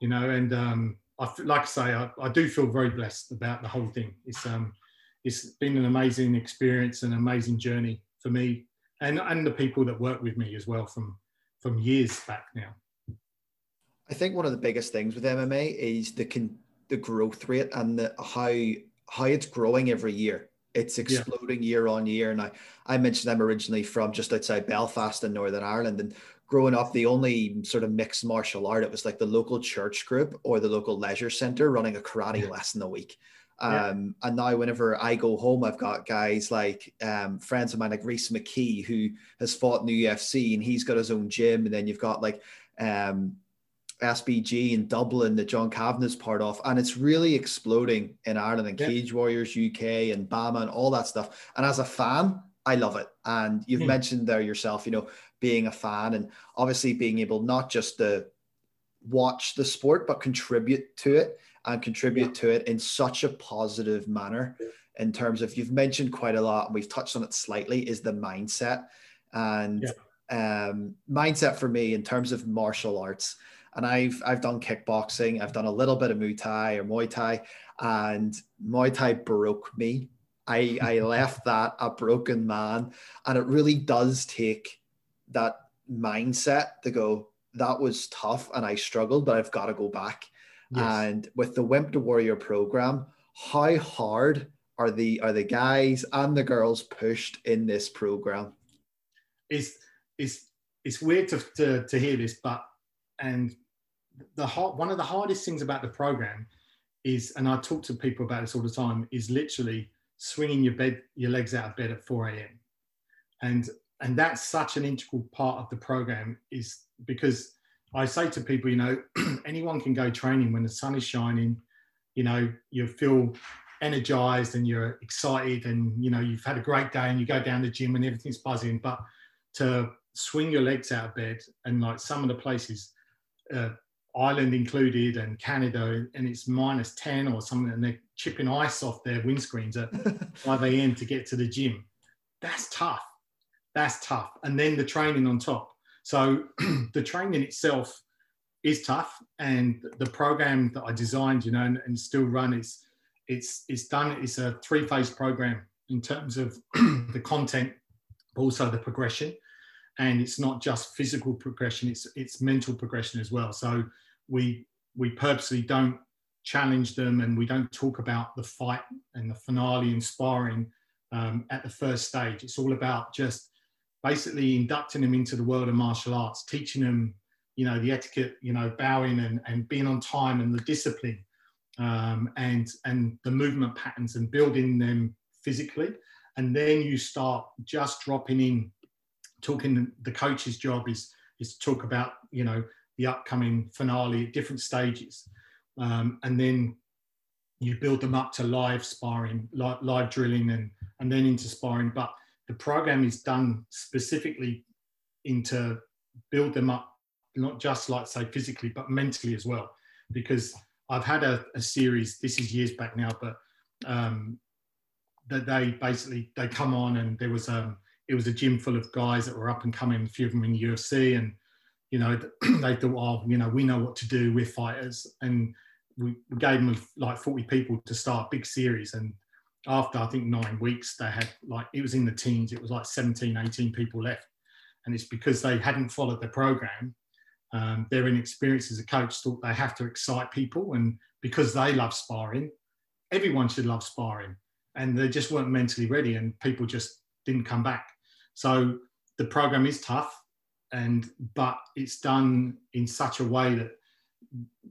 you know, and um, I, like I say, I, I, do feel very blessed about the whole thing. It's, um, it's been an amazing experience, an amazing journey for me and, and the people that work with me as well from, from years back now. I think one of the biggest things with MMA is the con- the growth rate and the, how how it's growing every year. It's exploding yeah. year on year. And I, I mentioned I'm originally from just outside Belfast in Northern Ireland. And growing up, the only sort of mixed martial art, it was like the local church group or the local leisure center running a karate yeah. lesson a week. Um, yeah. And now, whenever I go home, I've got guys like um, friends of mine, like Rhys McKee, who has fought in the UFC and he's got his own gym. And then you've got like um, SBG in Dublin that John Kavanagh's part of. And it's really exploding in Ireland and yeah. Cage Warriors UK and BAMMA and all that stuff. And as a fan, I love it. And you've mm. mentioned there yourself, you know, being a fan and obviously being able not just to watch the sport, but contribute to it and contribute yeah. to it in such a positive manner. In terms of, you've mentioned quite a lot, and we've touched on it slightly, is the mindset. And yeah. um, mindset for me in terms of martial arts, and I've I've done kickboxing, I've done a little bit of Muay Thai or Muay Thai, and Muay Thai broke me. I I [laughs] left that a broken man, and it really does take that mindset to go, that was tough and I struggled, but I've got to go back. Yes. And with the Wimp to Warrior program, how hard are the are the guys and the girls pushed in this program? It's it's it's weird to, to, to hear this, but and the one of the hardest things about the program is, and I talk to people about this all the time, is literally swinging your bed, your legs out of bed at 4 a.m. And and that's such an integral part of the program is because I say to people, you know, [clears throat] anyone can go training when the sun is shining, you know, you feel energized and you're excited and you know you've had a great day and you go down the gym and everything's buzzing but to swing your legs out of bed and like some of the places uh, Ireland included and Canada, and it's minus 10 or something, and they're chipping ice off their windscreens at [laughs] 5 a.m. to get to the gym. That's tough. That's tough. And then the training on top. So [clears throat] the training itself is tough, and the program that I designed, you know, and, and still run is it's it's done. It's a three-phase program in terms of [clears throat] the content, but also the progression and it's not just physical progression it's it's mental progression as well so we we purposely don't challenge them and we don't talk about the fight and the finale and sparring um, at the first stage. It's all about just basically inducting them into the world of martial arts teaching them you know the etiquette you know bowing and, and being on time and the discipline um, and and the movement patterns and building them physically. And then you start just dropping in. Talking the coach's job is is to talk about you know the upcoming finale at different stages. Um, and then you build them up to live sparring live, live drilling and and then into sparring. But the program is done specifically into build them up not just like say physically but mentally as well. Because i've had a, a series this is years back now but um, that they basically they come on and there was um it was a gym full of guys that were up and coming, a few of them in the UFC, and you know [clears throat] they thought, oh, you know, we know what to do. We're fighters, and we, gave them like 40 people to start big series. And after I think nine weeks, they had like it was in the teens. It was like 17, 18 people left, and it's because they hadn't followed the program. Um, their inexperience as a coach thought they have to excite people, and because they love sparring, everyone should love sparring, and they just weren't mentally ready, and people just didn't come back. So the program is tough, and but it's done in such a way that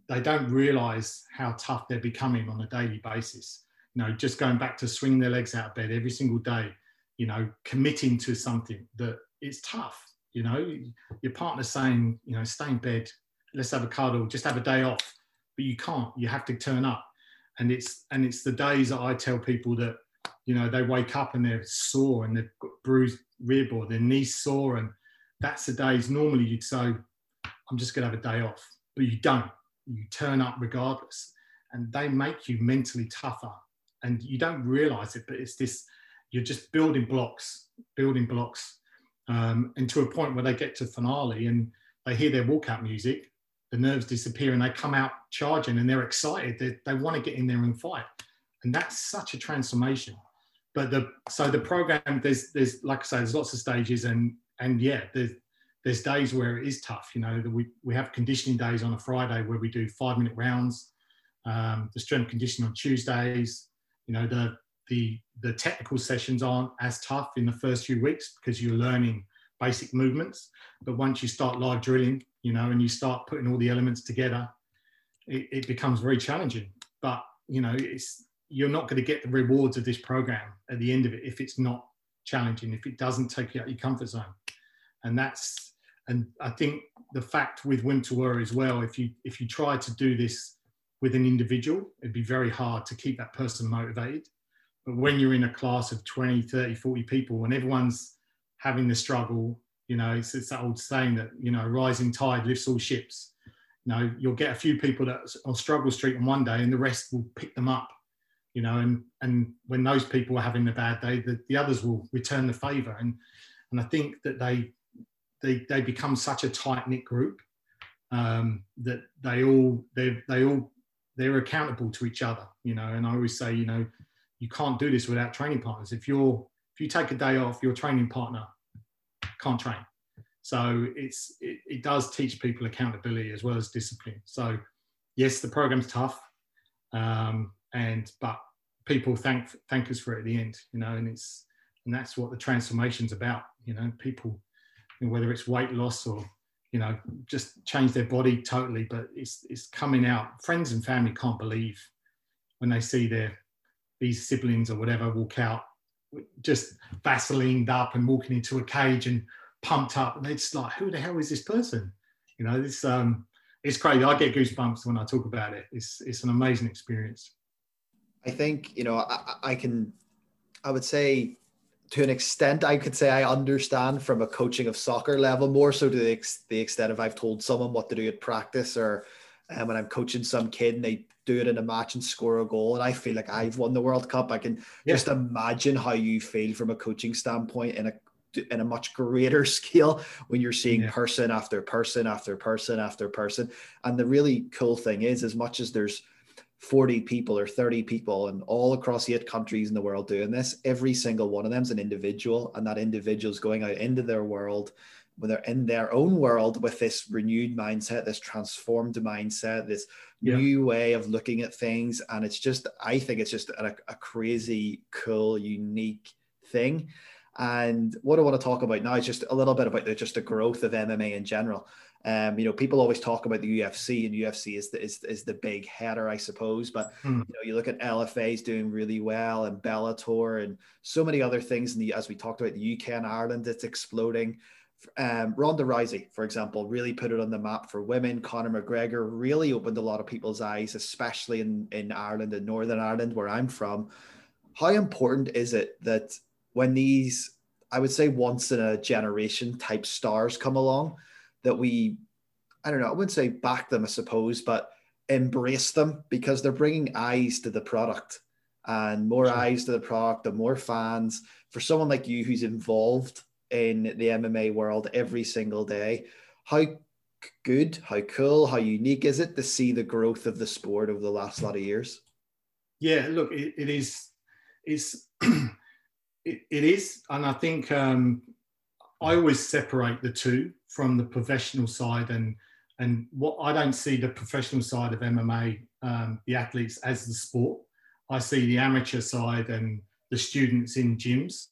they don't realize how tough they're becoming on a daily basis. You know, just going back to swinging their legs out of bed every single day, you know, committing to something that it's tough. You know, your partner's saying, you know, stay in bed, let's have a cuddle, just have a day off, but you can't. You have to turn up, and it's and it's the days that I tell people that you know, they wake up and they're sore and they've got bruised rib or their knees sore. And that's the days normally you'd say, I'm just going to have a day off. But you don't. You turn up regardless. And they make you mentally tougher. And you don't realize it, but it's this you're just building blocks, building blocks. Um, and to a point where they get to finale and they hear their walkout music, the nerves disappear and they come out charging and they're excited. They, they want to get in there and fight. And that's such a transformation but the so the program there's there's like I say there's lots of stages and and yeah there's there's days where it is tough. You know we we have conditioning days on a Friday where we do five minute rounds. Um, the strength conditioning on Tuesdays. You know the the the technical sessions aren't as tough in the first few weeks because you're learning basic movements. But once you start live drilling, you know, and you start putting all the elements together, it, it becomes very challenging. But you know, it's you're not going to get the rewards of this program at the end of it if it's not challenging, if it doesn't take you out of your comfort zone. And that's, and I think the fact with to as well, if you if you try to do this with an individual, it'd be very hard to keep that person motivated. But when you're in a class of 20, 30, 40 people and everyone's having the struggle, you know, it's, it's that old saying that, you know, rising tide lifts all ships. You know, you'll get a few people that on struggle street on one day and the rest will pick them up you know, and and when those people are having a bad day, the, the others will return the favour. And and I think that they they they become such a tight knit group um, that they all they they all they're accountable to each other, you know. And I always say, you know, you can't do this without training partners. If you're if you take a day off, your training partner can't train. So it's it, it does teach people accountability as well as discipline. So yes, the program's tough, um, and but people thank thank us for it at the end, you know, and it's and that's what the transformation's about, you know, people, whether it's weight loss or you know, just change their body totally. But it's it's coming out. Friends and family can't believe when they see their these siblings or whatever walk out just vaselined up and walking into a cage and pumped up. And it's like, who the hell is this person? You know, this um, it's crazy. I get goosebumps when I talk about it. It's it's an amazing experience. I think you know I, I can, I would say to an extent, I could say I understand from a coaching of soccer level more so to the, ex- the extent if I've told someone what to do at practice or um, when I'm coaching some kid and they do it in a match and score a goal and I feel like I've won the World Cup. I can yeah. just imagine how you feel from a coaching standpoint in a in a much greater [laughs] scale when you're seeing yeah. person after person after person after person. And the really cool thing is, as much as there's 40 people or 30 people and all across eight countries in the world doing this, every single one of them is an individual, and that individual is going out into their world when they're in their own world with this renewed mindset, this transformed mindset, this yeah. new way of looking at things. And it's just, I think it's just a, a crazy, cool, unique thing. And what I want to talk about now is just a little bit about the, just the growth of MMA in general. Um, you know, people always talk about the UFC, and UFC is the, is, is the big header, I suppose. But mm. you know, you look at LFA is doing really well, and Bellator, and so many other things. And as we talked about, the UK and Ireland, it's exploding. Um, Ronda Rousey, for example, really put it on the map for women. Conor McGregor really opened a lot of people's eyes, especially in in Ireland and Northern Ireland, where I'm from. How important is it that when these, I would say, once in a generation type stars come along, that we, I don't know, I wouldn't say back them, I suppose, but embrace them because they're bringing eyes to the product and more sure. eyes to the product, and more fans. For someone like you who's involved in the MMA world every single day, how good, how cool, how unique is it to see the growth of the sport over the last lot of years? Yeah, look, it, it is. It's [clears throat] it, it is, and I think um, I always separate the two from the professional side, and and what I don't see the professional side of MMA, um, the athletes as the sport. I see the amateur side and the students in gyms.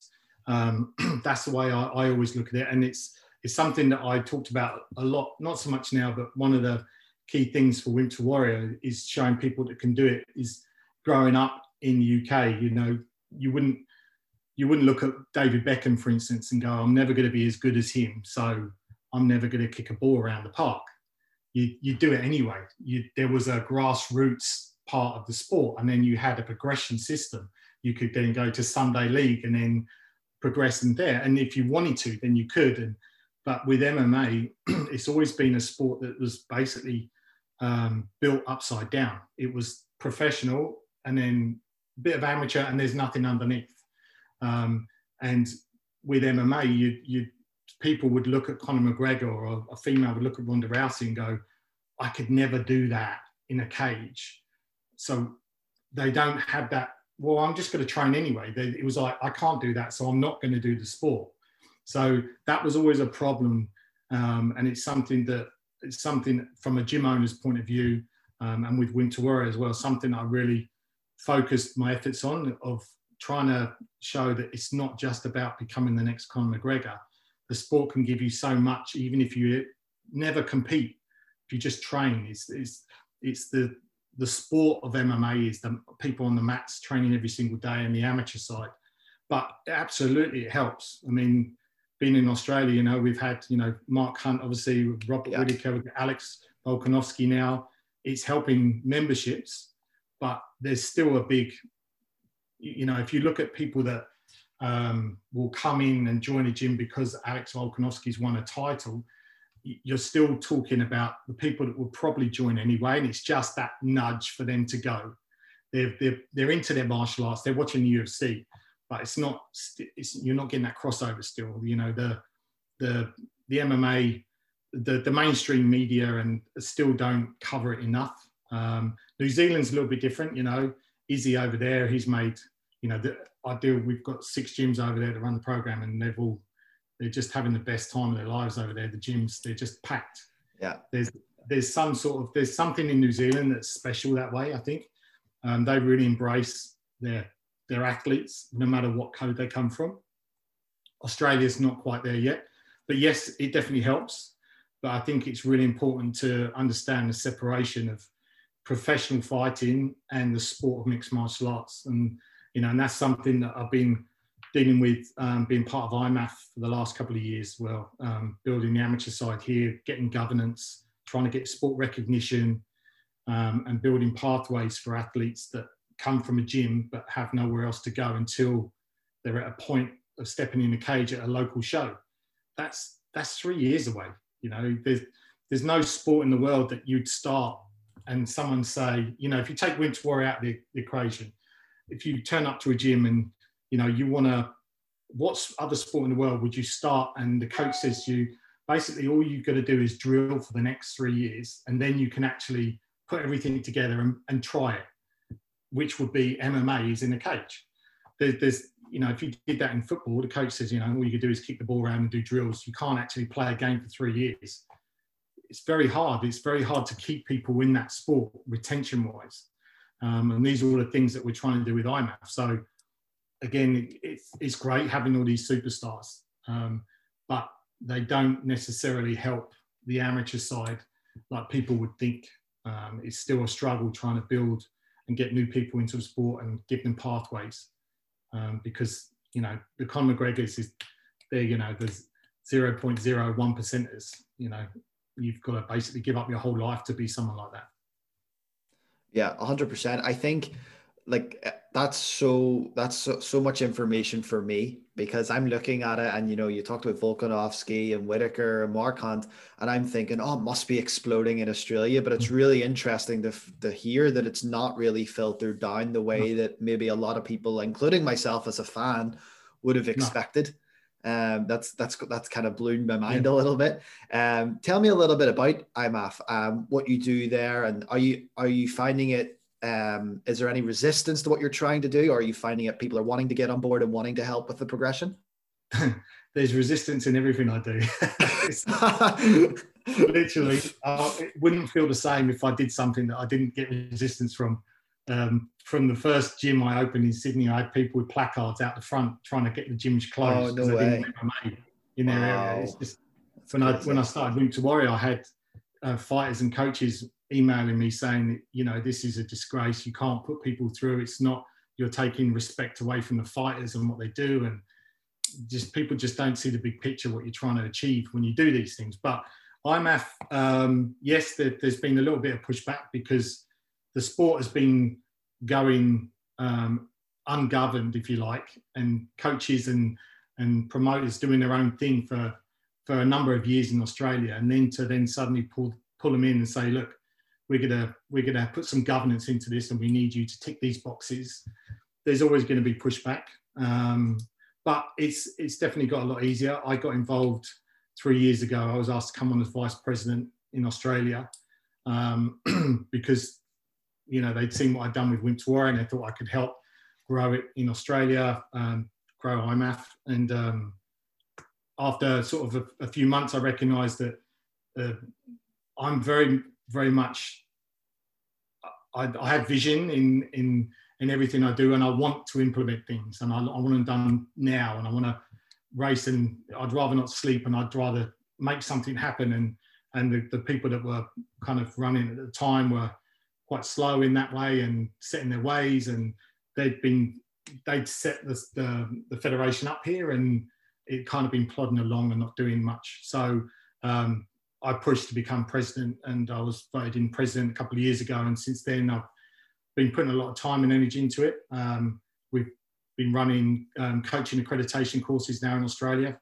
Um, [clears throat] that's the way I, I always look at it, and it's it's something that I talked about a lot. Not so much now, but one of the key things for Wimp to Warrior is showing people that can do it. Is growing up in the UK, you know, you wouldn't you wouldn't look at David Beckham, for instance, and go, I'm never going to be as good as him. So I'm never going to kick a ball around the park. You, you do it anyway. You, there was a grassroots part of the sport, and then you had a progression system. You could then go to Sunday League and then progress in there. And if you wanted to, then you could. And but with MMA, [clears throat] it's always been a sport that was basically um, built upside down. It was professional and then a bit of amateur, and there's nothing underneath. Um, and with MMA, you, you people would look at Conor McGregor or a female would look at Ronda Rousey and go, I could never do that in a cage. So they don't have that. Well, I'm just going to train anyway. It was like, I can't do that. So I'm not going to do the sport. So that was always a problem. Um, and it's something that it's something from a gym owner's point of view um, and with Wimp to Warrior as well, something I really focused my efforts on of trying to show that it's not just about becoming the next Conor McGregor. The sport can give you so much, even if you never compete. If you just train, it's it's, it's the the sport of MMA is the people on the mats training every single day and the amateur side. But absolutely, it helps. I mean, being in Australia, you know, we've had you know Mark Hunt, obviously Robert yeah. Whittaker, Alex Volkanovski now. It's helping memberships, but there's still a big you know, if you look at people that um, will come in and join a gym because Alex Volkanovski's won a title, you're still talking about the people that will probably join anyway, and it's just that nudge for them to go. They're, they're, they're into their martial arts, they're watching the UFC, but it's not, it's, you're not getting that crossover still. You know, the, the, the MMA, the, the mainstream media and still don't cover it enough. Um, New Zealand's a little bit different, you know, Izzy over there, he's made, you know, the, I do, we've got six gyms over there to run the program and they've all, they're just having the best time of their lives over there. The gyms, they're just packed. Yeah. There's, there's some sort of, there's something in New Zealand that's special that way, I think. Um, they really embrace their, their athletes, no matter what code they come from. Australia's not quite there yet, but yes, it definitely helps. but I think it's really important to understand the separation of professional fighting and the sport of mixed martial arts. And, you know, and that's something that I've been dealing with um, being part of IMMAF for the last couple of years. Well, um, building the amateur side here, getting governance, trying to get sport recognition, um, and building pathways for athletes that come from a gym but have nowhere else to go until they're at a point of stepping in the cage at a local show. That's that's three years away. You know, there's there's no sport in the world that you'd start and someone say, you know, if you take Wimp to Warrior out of the, the equation, if you turn up to a gym and you know you want to, what's other sport in the world would you start? And the coach says you, basically all you've got to do is drill for the next three years, and then you can actually put everything together and, and try it, which would be MMA is in a cage. There, there's you know, if you did that in football, the coach says, you know, all you can do is kick the ball around and do drills. You can't actually play a game for three years. It's very hard. It's very hard to keep people in that sport retention wise. Um, and these are all the things that we're trying to do with IMMAF. So again, it's, it's great having all these superstars, um, but they don't necessarily help the amateur side like people would think. Um, it's still a struggle trying to build and get new people into the sport and give them pathways um, because you know the Conor McGregor's is there. You know, there's 0.01 percenters. You know, you've got to basically give up your whole life to be someone like that. Yeah, 100%. I think like eh, that's so that's so, so much information for me because I'm looking at it and you know you talked about Volkanovski and Whittaker and Marquardt and I'm thinking oh it must be exploding in Australia but it's really interesting to, to hear that it's not really filtered down the way that maybe a lot of people including myself as a fan would have expected um, that's that's that's kind of blown my mind yeah. a little bit. Um, tell me a little bit about IMMAF, um, what you do there, and are you are you finding it um, is there any resistance to what you're trying to do, or are you finding it people are wanting to get on board and wanting to help with the progression? [laughs] There's resistance in everything I do. [laughs] [laughs] literally, uh, it wouldn't feel the same if I did something that I didn't get resistance from. Um, from the first gym I opened in Sydney, I had people with placards out the front trying to get the gyms closed. Oh, no way. in their wow. area. It's just, when I when I started Wimp to Warrior, I had uh, fighters and coaches emailing me saying you know this is a disgrace you can't put people through it's not you're taking respect away from the fighters and what they do and just people just don't see the big picture what you're trying to achieve when you do these things but IMMAF um, yes there, has been a little bit of pushback because the sport has been going um, ungoverned if you like and coaches and and promoters doing their own thing for for a number of years in Australia and then to then suddenly pull pull them in and say look we're gonna we're gonna put some governance into this, and we need you to tick these boxes. There's always going to be pushback, um, but it's it's definitely got a lot easier. I got involved three years ago. I was asked to come on as vice president in Australia um, [clears throat] because you know they'd seen what I'd done with Warrior, and they thought I could help grow it in Australia, um, grow IMMAF, and um, after sort of a, a, few months, I recognised that uh, I'm very very much I, I have vision in in in everything I do, and I want to implement things, and I, I want them done now, and I want to race, and I'd rather not sleep, and I'd rather make something happen, and and the, the people that were kind of running at the time were quite slow in that way and set in their ways, and they'd been they'd set the, the, the federation up here, and it kind of been plodding along and not doing much. So um, I pushed to become president, and I was voted in president a couple of years ago. And since then, I've been putting a lot of time and energy into it. Um, we've been running um, coaching accreditation courses now in Australia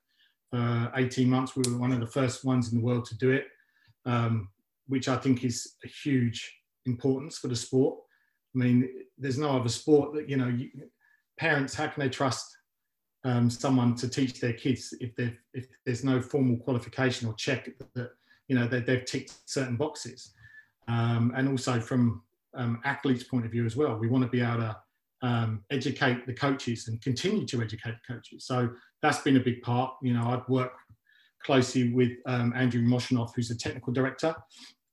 for 18 months. We were one of the first ones in the world to do it, um, which I think is a huge importance for the sport. I mean, there's no other sport that you know. You, parents, how can they trust um, someone to teach their kids if, if there's no formal qualification or check that you know, they, they've ticked certain boxes. Um, and also from um, athletes' point of view as well, we want to be able to um, educate the coaches and continue to educate the coaches. So that's been a big part. You know, I've worked closely with um, Andrew Moshanov, who's the technical director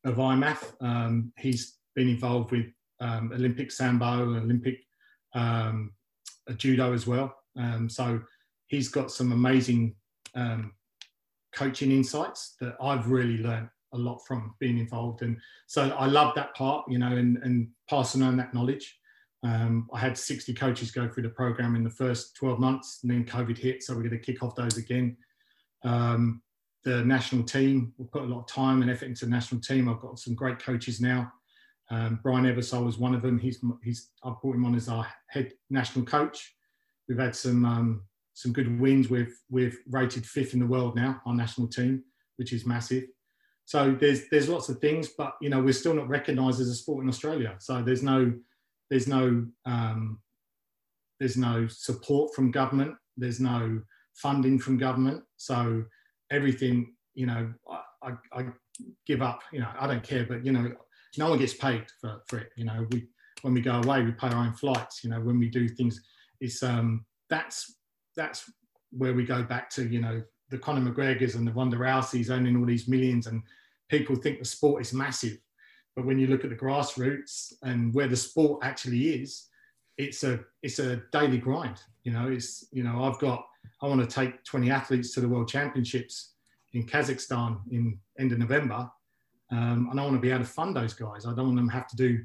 of IMMAF. Um, he's been involved with um, Olympic Sambo, Olympic judo as well. so he's got some amazing coaching insights that I've really learned a lot from being involved. And so I love that part, you know, and, and passing on that knowledge. Um, I had 60 coaches go through the program in the first 12 months, and then COVID hit, so we're going to kick off those again. Um, the national team, we put a lot of time and effort into the national team. I've got some great coaches now. Um, Brian Eversole is one of them. He's, he's I've brought him on as our head national coach. We've had some um, some good wins. We've we've rated fifth in the world now, our national team, which is massive. So there's there's lots of things, but you know we're still not recognised as a sport in Australia. So there's no there's no um, there's no support from government. There's no funding from government. So everything, you know, I, I, I, give up. You know, I don't care, but you know, no one gets paid for, for it. You know, we when we go away, we pay our own flights. You know, when we do things, it's um that's that's where we go back to. You know, the Conor McGregors and the Ronda Rouseys owning all these millions, and people think the sport is massive, but when you look at the grassroots and where the sport actually is, it's a it's a daily grind. You know, it's you know I've got I want to take 20 athletes to the World Championships in Kazakhstan in end of November, um, and I want to be able to fund those guys. I don't want them to have to do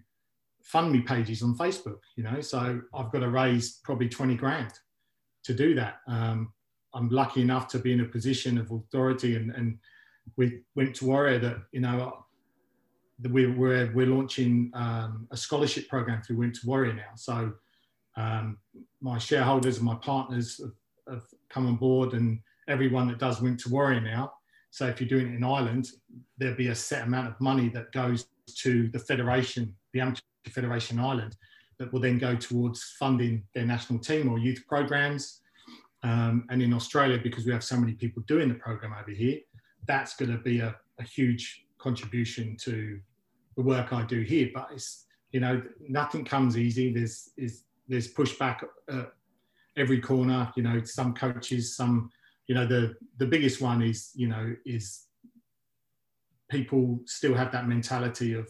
fund me pages on Facebook. You know, so I've got to raise probably 20 grand to do that. Um, I'm lucky enough to be in a position of authority and, and with Wimp to Warrior that you know we're, we're, we're launching um, a scholarship program through Wimp to Warrior now. So um, my shareholders and my partners have, have, come on board, and everyone that does Wimp to Warrior now. So if you're doing it in Ireland, there'll be a set amount of money that goes to the federation, the amateur federation Ireland, that will then go towards funding their national team or youth programs. Um, and in Australia, because we have so many people doing the program over here, that's going to be a, a huge contribution to the work I do here. But it's you know nothing comes easy. There's is there's pushback at every corner. You know, some coaches, some you know the the biggest one is you know is people still have that mentality of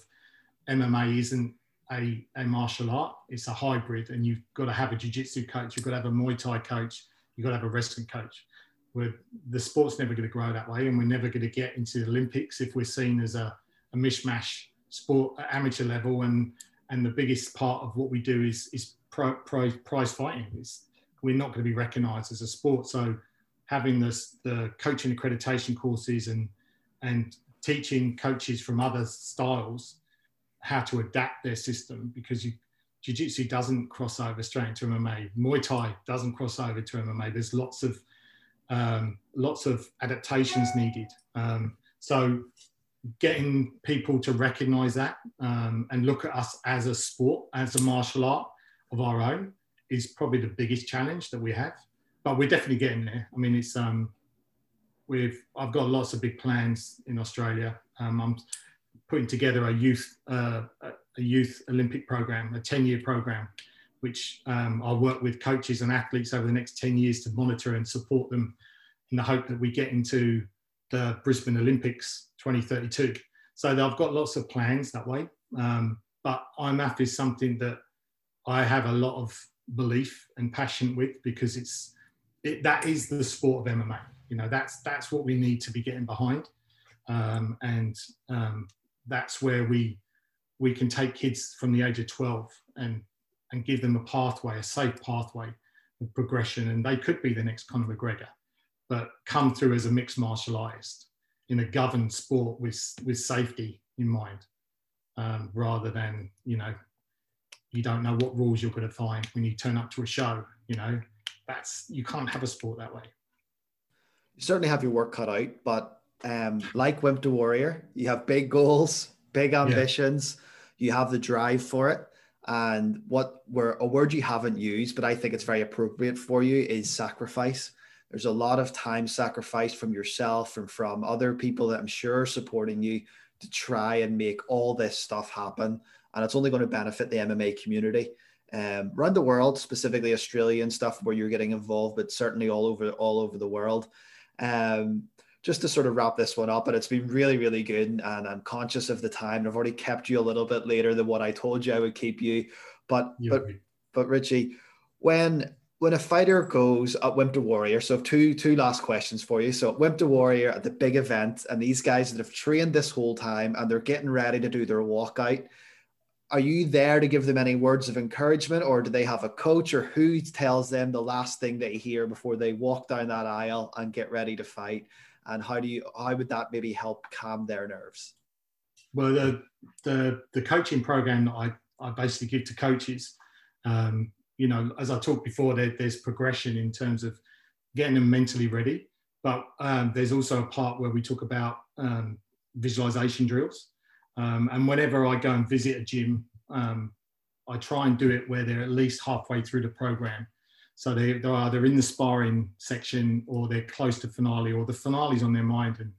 MMA isn't a, a martial art. It's a hybrid, and you've got to have a jiu-jitsu coach, you've got to have a Muay Thai coach, you've got to have a wrestling coach. Where the sport's never going to grow that way, and we're never going to get into the Olympics if we're seen as a, a mishmash sport at amateur level. And and the biggest part of what we do is is pro, pro, prize fighting. Is we're not going to be recognised as a sport. So having this the coaching accreditation courses and and teaching coaches from other styles how to adapt their system because you jiu-jitsu doesn't cross over straight into MMA. Muay Thai doesn't cross over to MMA. There's lots of um, lots of adaptations needed. Um, so getting people to recognize that um, and look at us as a sport, as a martial art of our own is probably the biggest challenge that we have. But we're definitely getting there. I mean, it's um, we've I've got lots of big plans in Australia. Um, I'm putting together a youth uh, a youth Olympic program, a 10 year program which um, I'll work with coaches and athletes over the next 10 years to monitor and support them in the hope that we get into the Brisbane Olympics 2032. So I've got lots of plans that way. Um, but IMMAF is something that I have a lot of belief and passion with because it's it, that is the sport of MMA. You know, that's that's what we need to be getting behind, um, and um, that's where we we can take kids from the age of 12 and and give them a pathway, a safe pathway of progression. And they could be the next Conor McGregor, but come through as a mixed martial artist in a governed sport with, with safety in mind, um, rather than, you know, you don't know what rules you're going to find when you turn up to a show, you know, that's, you can't have a sport that way. You certainly have your work cut out, but um, like Wimp to Warrior, you have big goals, big ambitions, yeah. you have the drive for it. And what were a word you haven't used, but I think it's very appropriate for you is sacrifice. There's a lot of time sacrificed from yourself and from other people that I'm sure are supporting you to try and make all this stuff happen. And it's only going to benefit the MMA community. Um, around the world, specifically Australian stuff where you're getting involved, but certainly all over all over the world. Um, just to sort of wrap this one up, but it's been really, really good. And I'm conscious of the time. I've already kept you a little bit later than what I told you I would keep you. But but but Richie, when when a fighter goes at Wimp to Warrior, so two two last questions for you. So Wimp to Warrior at the big event, and these guys that have trained this whole time and they're getting ready to do their walkout. Are you there to give them any words of encouragement, or do they have a coach, or who tells them the last thing they hear before they walk down that aisle and get ready to fight? And how do you how would that maybe help calm their nerves? Well, the the, the coaching program that I, I basically give to coaches um, you know, as I talked before, there, there's progression in terms of getting them mentally ready. But um, there's also a part where we talk about um, visualization drills. Um, and whenever I go and visit a gym, um, I try and do it where they're at least halfway through the program. So they, they're either in the sparring section or they're close to finale or the finale's on their mind. And,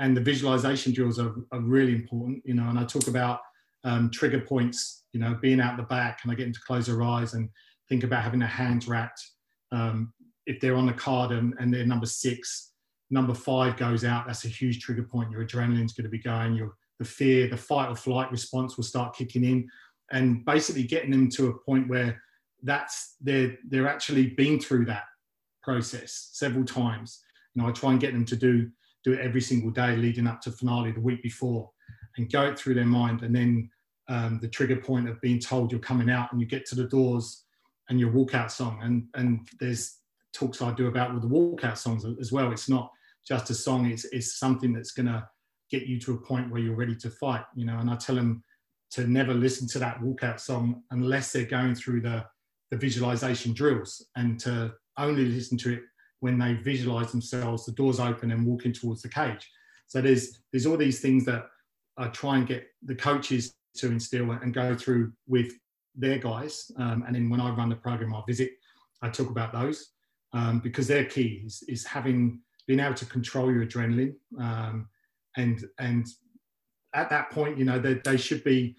and the visualization drills are, are really important, you know, and I talk about um, trigger points, you know, being out the back and I get them to close their eyes and think about having their hands wrapped. Um, if they're on the card and, and, they're number six, number five goes out, that's a huge trigger point. Your adrenaline's going to be going, your the fear, the fight or flight response will start kicking in, and basically getting them to a point where that's they're they're actually been through that process several times. You know, I try and get them to do do it every single day leading up to finale the week before, and go through their mind, and then um, the trigger point of being told you're coming out and you get to the doors and your walkout song. And and there's talks I do about with the walkout songs as well. It's not just a song. It's it's something that's gonna get you to a point where you're ready to fight. You know, and I tell them to never listen to that walkout song unless they're going through the the visualization drills and to only listen to it when they visualize themselves the doors open and walking towards the cage so there's there's all these things that i try and get the coaches to instill and go through with their guys. Um, and then when I run the program, I visit, I talk about those um, because they're key is, is, having being able to control your adrenaline. Um, and, and at that point, you know, they, they should be,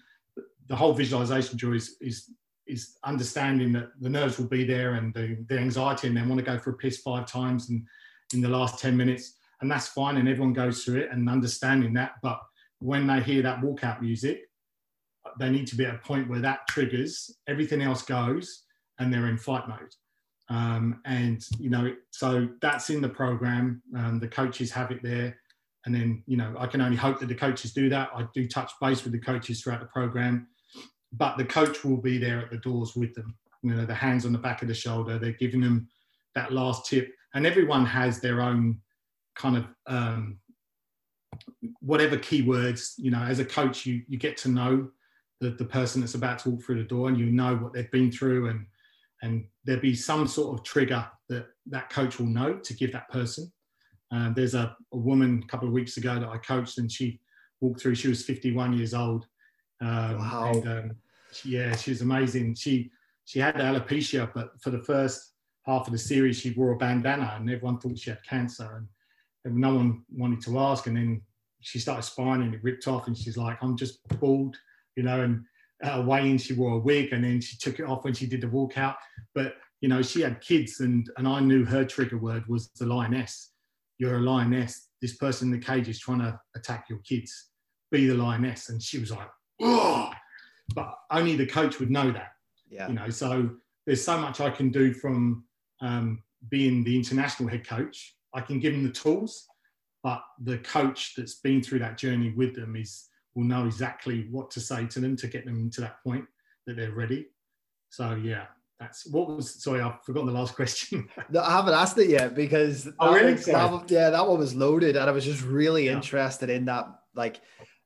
the whole visualization drill is, is, is understanding that the nerves will be there and the, the anxiety and they want to go for a piss five times and in the last 10 minutes. And that's fine. And everyone goes through it and understanding that. But when they hear that walkout music, they need to be at a point where that triggers, everything else goes, and they're in fight mode. Um, and you know, so that's in the program. Um, the coaches have it there, and then you know, I can only hope that the coaches do that. I do touch base with the coaches throughout the program, but the coach will be there at the doors with them. You know, the hands on the back of the shoulder. They're giving them that last tip, and everyone has their own kind of um, whatever keywords. You know, as a coach, you you get to know the, the person that's about to walk through the door and you know what they've been through and and there'll be some sort of trigger that that coach will know to give that person um, there's a, a, woman a couple of weeks ago that i coached and she walked through she was 51 years old um, wow. and um, she, yeah she was amazing she she had alopecia but for the first half of the series she wore a bandana and everyone thought she had cancer and, and no one wanted to ask and then she started and it ripped off and she's like i'm just bald you know, and uh, Wayne, she wore a wig and then she took it off when she did the walkout. But, you know, she had kids and, and I knew her trigger word was the lioness. You're a lioness. This person in the cage is trying to attack your kids. Be the lioness. And she was like, oh, but only the coach would know that. Yeah. You know, so there's so much I can do from um, being the international head coach. I can give them the tools, but the coach that's been through that journey with them is will know exactly what to say to them to get them to that point that they're ready. So yeah, that's what was. Sorry, I've forgotten the last [laughs] question. no, I haven't asked it yet because oh, really? that, yeah, that one was loaded, and I was just really yeah. interested in that, like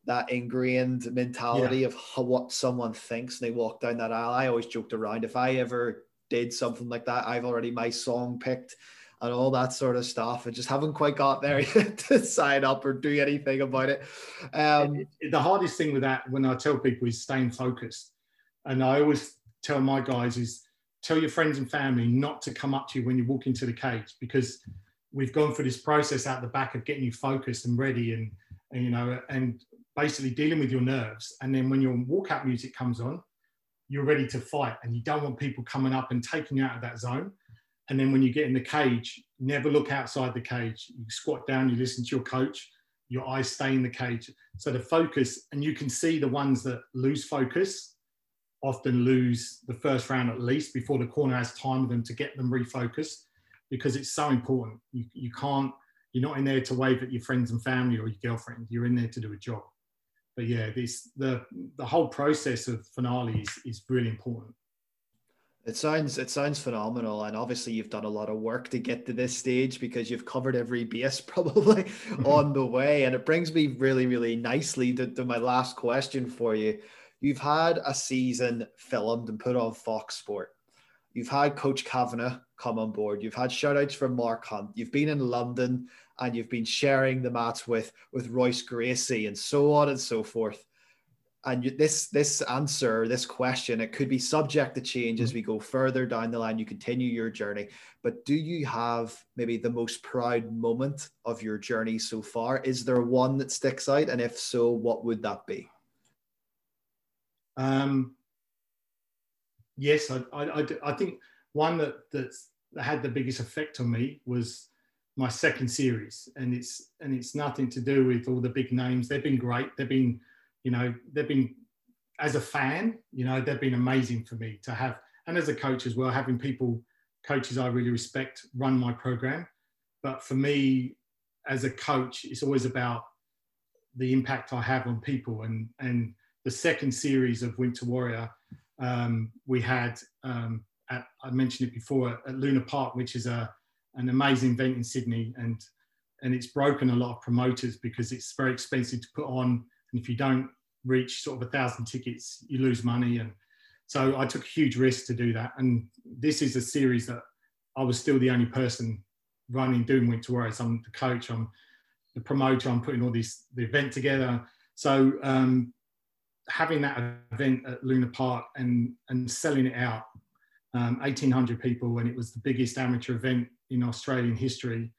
that ingrained mentality yeah. of how, what someone thinks when they walk down that aisle. I always joked around if I ever did something like that, I've already my song picked and all that sort of stuff. and just haven't quite got there [laughs] yet to sign up or do anything about it. Um, the hardest thing with that, when I tell people, is staying focused. And I always tell my guys is tell your friends and family not to come up to you when you walk into the cage because we've gone through this process out the back of getting you focused and ready and, and you know and basically dealing with your nerves and then when your walkout music comes on you're ready to fight and you don't want people coming up and taking you out of that zone and then when you get in the cage, never look outside the cage. You squat down, you listen to your coach, your eyes stay in the cage. So the focus, and you can see the ones that lose focus often lose the first round at least before the corner has time with them to get them refocused because it's so important. You, you can't, you're not in there to wave at your friends and family or your girlfriend. You're in there to do a job. But yeah, this the the whole process of finale is, is really important. It sounds it sounds phenomenal, and obviously you've done a lot of work to get to this stage because you've covered every base [laughs] probably [laughs] on the way, and it brings me really really nicely to, to my last question for you. You've had a season filmed and put on Fox Sport. You've had Coach Kavanagh come on board. You've had shout outs from Mark Hunt. You've been in London and you've been sharing the mats with with Royce Gracie and so on and so forth and this this answer this question it could be subject to change as we go further down the line you continue your journey but do you have maybe the most proud moment of your journey so far is there one that sticks out and if so what would that be um yes i i, I think one that that's, that had the biggest effect on me was my second series and it's and it's nothing to do with all the big names they've been great they've been you know, they've been, as a fan, you know, they've been amazing for me to have, and as a coach as well, having people, coaches I really respect, run my program. But for me, as a coach, it's always about the impact I have on people. And and the second series of Wimp to Warrior, um, we had um, at, I mentioned it before at Luna Park, which is a an amazing event in Sydney, and and it's broken a lot of promoters because it's very expensive to put on and if you don't reach sort of a thousand tickets, you lose money. And so I took a huge risk to do that. And this is a series that I was still the only person running, doing Wimp to Warriors. I'm the coach, I'm the promoter, I'm putting all this the event together. So um, having that event at Luna Park and and selling it out, um, 1,800 people, and it was the biggest amateur event in Australian history,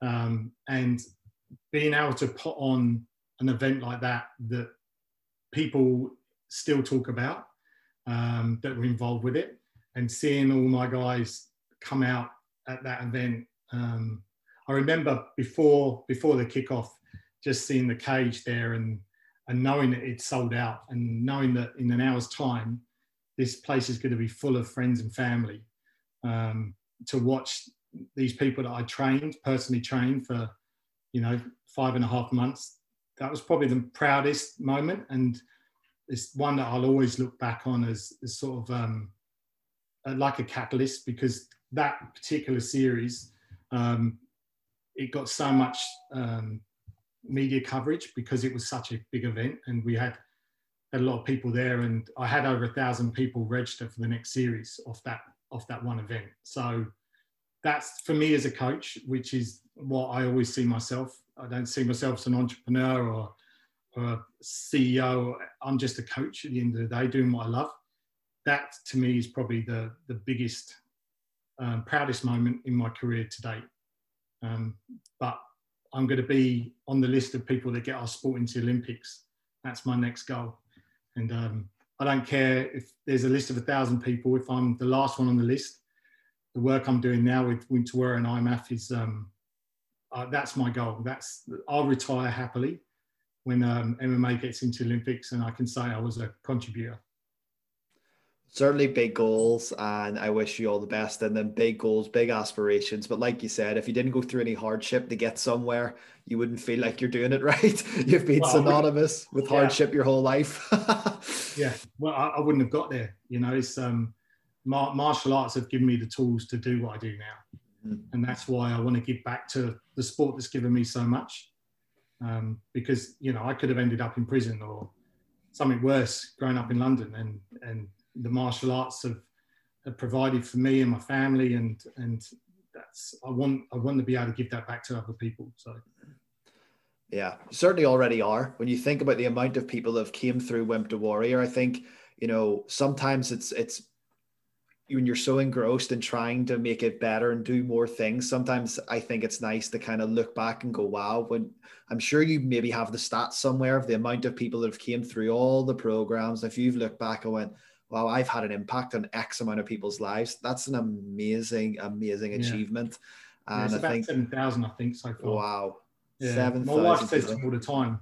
um, and being able to put on an event like that that people still talk about um, that were involved with it and seeing all my guys come out at that event um, i remember before before the kickoff just seeing the cage there and and knowing that it's sold out and knowing that in an hour's time this place is going to be full of friends and family um, to watch these people that i trained personally trained for you know five and a half months that was probably the proudest moment. And it's one that I'll always look back on as, as sort of um, like a catalyst because that particular series um, it got so much um, media coverage because it was such a big event and we had, had a lot of people there and I had over a thousand people register for the next series off that off that one event so that's for me as a coach which is what I always see myself I don't see myself as an entrepreneur or, or a CEO. I'm just a coach at the end of the day, doing what I love. That to me is probably the the biggest, um, proudest moment in my career to date. Um, but I'm going to be on the list of people that get our sport into the Olympics. That's my next goal. And um, I don't care if there's a list of a thousand people. If I'm the last one on the list, the work I'm doing now with Wimp to Warrior and IMMAF is um, uh, that's my goal. That's I'll retire happily when um, MMA gets into Olympics, and I can say I was a contributor. Certainly big goals, and I wish you all the best. And then big goals, big aspirations. But like you said, if you didn't go through any hardship to get somewhere, you wouldn't feel like you're doing it [laughs] right. You've been well, synonymous with yeah. hardship your whole life. [laughs] yeah, well, I, I, wouldn't have got there. You know, it's um, martial arts have given me the tools to do what I do now. Mm. And that's why I want to give back to the sport that's given me so much. Um, because, you know, I could have ended up in prison or something worse growing up in London. And, and the martial arts have, have provided for me and my family. And, and that's, I want, I want to be able to give that back to other people. So. Yeah, certainly already are. When you think about the amount of people that have came through Wimp to Warrior, I think, you know, sometimes it's it's when you're so engrossed in trying to make it better and do more things, sometimes I think it's nice to kind of look back and go, wow, when I'm sure you maybe have the stats somewhere of the amount of people that have came through all the programs. If you've looked back and went, wow, I've had an impact on X amount of people's lives, that's an amazing, amazing yeah. achievement. And yeah, it's I think 7,000, I think, so far. Wow. Yeah. 7, My wife says to me all the time,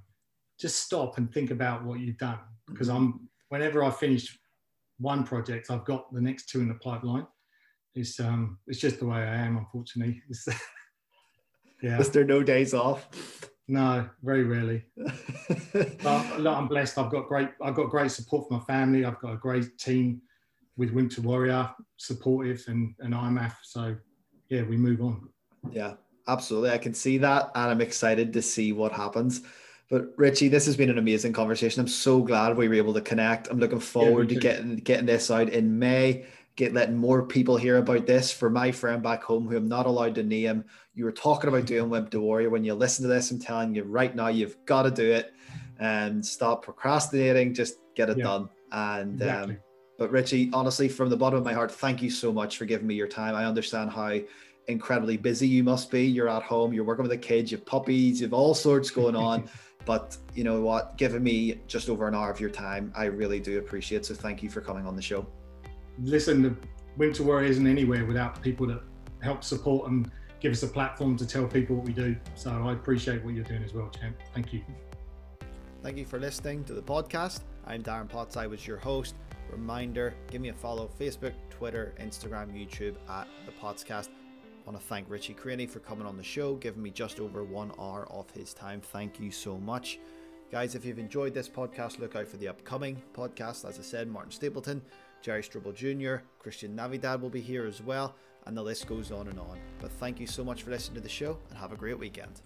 just stop and think about what you've done. Because mm-hmm. I'm, whenever I finish one project, I've got the next two in the pipeline. It's um, it's just the way I am, unfortunately. [laughs] [laughs] Yeah. Is there no days off? No, very rarely. but [laughs] look, I'm blessed. I've got great. I've got great support from my family. I've got a great team with Wimp to Warrior, supportive, and and IMMAF. So yeah, we move on. Yeah, absolutely. I can see that, and I'm excited to see what happens. But Richie, this has been an amazing conversation. I'm so glad we were able to connect. I'm looking forward yeah, to getting getting this out in May get letting more people hear about this. For my friend back home who I'm not allowed to name, you were talking about doing Wimp to Warrior. When you listen to this, I'm telling you right now, you've got to do it and stop procrastinating. Just get it yeah, done. And um, exactly. um, but Richie, honestly, from the bottom of my heart, thank you so much for giving me your time. I understand how incredibly busy you must be. You're at home, you're working with the kids, you have puppies, you have all sorts going on. [laughs] but you know what? Giving me just over an hour of your time, I really do appreciate. So thank you for coming on the show listen, the Wimp to Warrior isn't anywhere without people that help support and give us a platform to tell people what we do. So I appreciate what you're doing as well, champ. Thank you. Thank you for listening to the podcast. I'm Darren Potts. I was your host. Reminder give me a follow Facebook, Twitter, Instagram, YouTube at the Pottscast. I want to thank Richie Cranny for coming on the show, giving me just over one hour of his time. Thank you so much. Guys, if you've enjoyed this podcast, look out for the upcoming podcast. As I said, Martin Stapleton Jerry Struble Jr., Christian Navidad will be here as well, and the list goes on and on. But thank you so much for listening to the show and have a great weekend.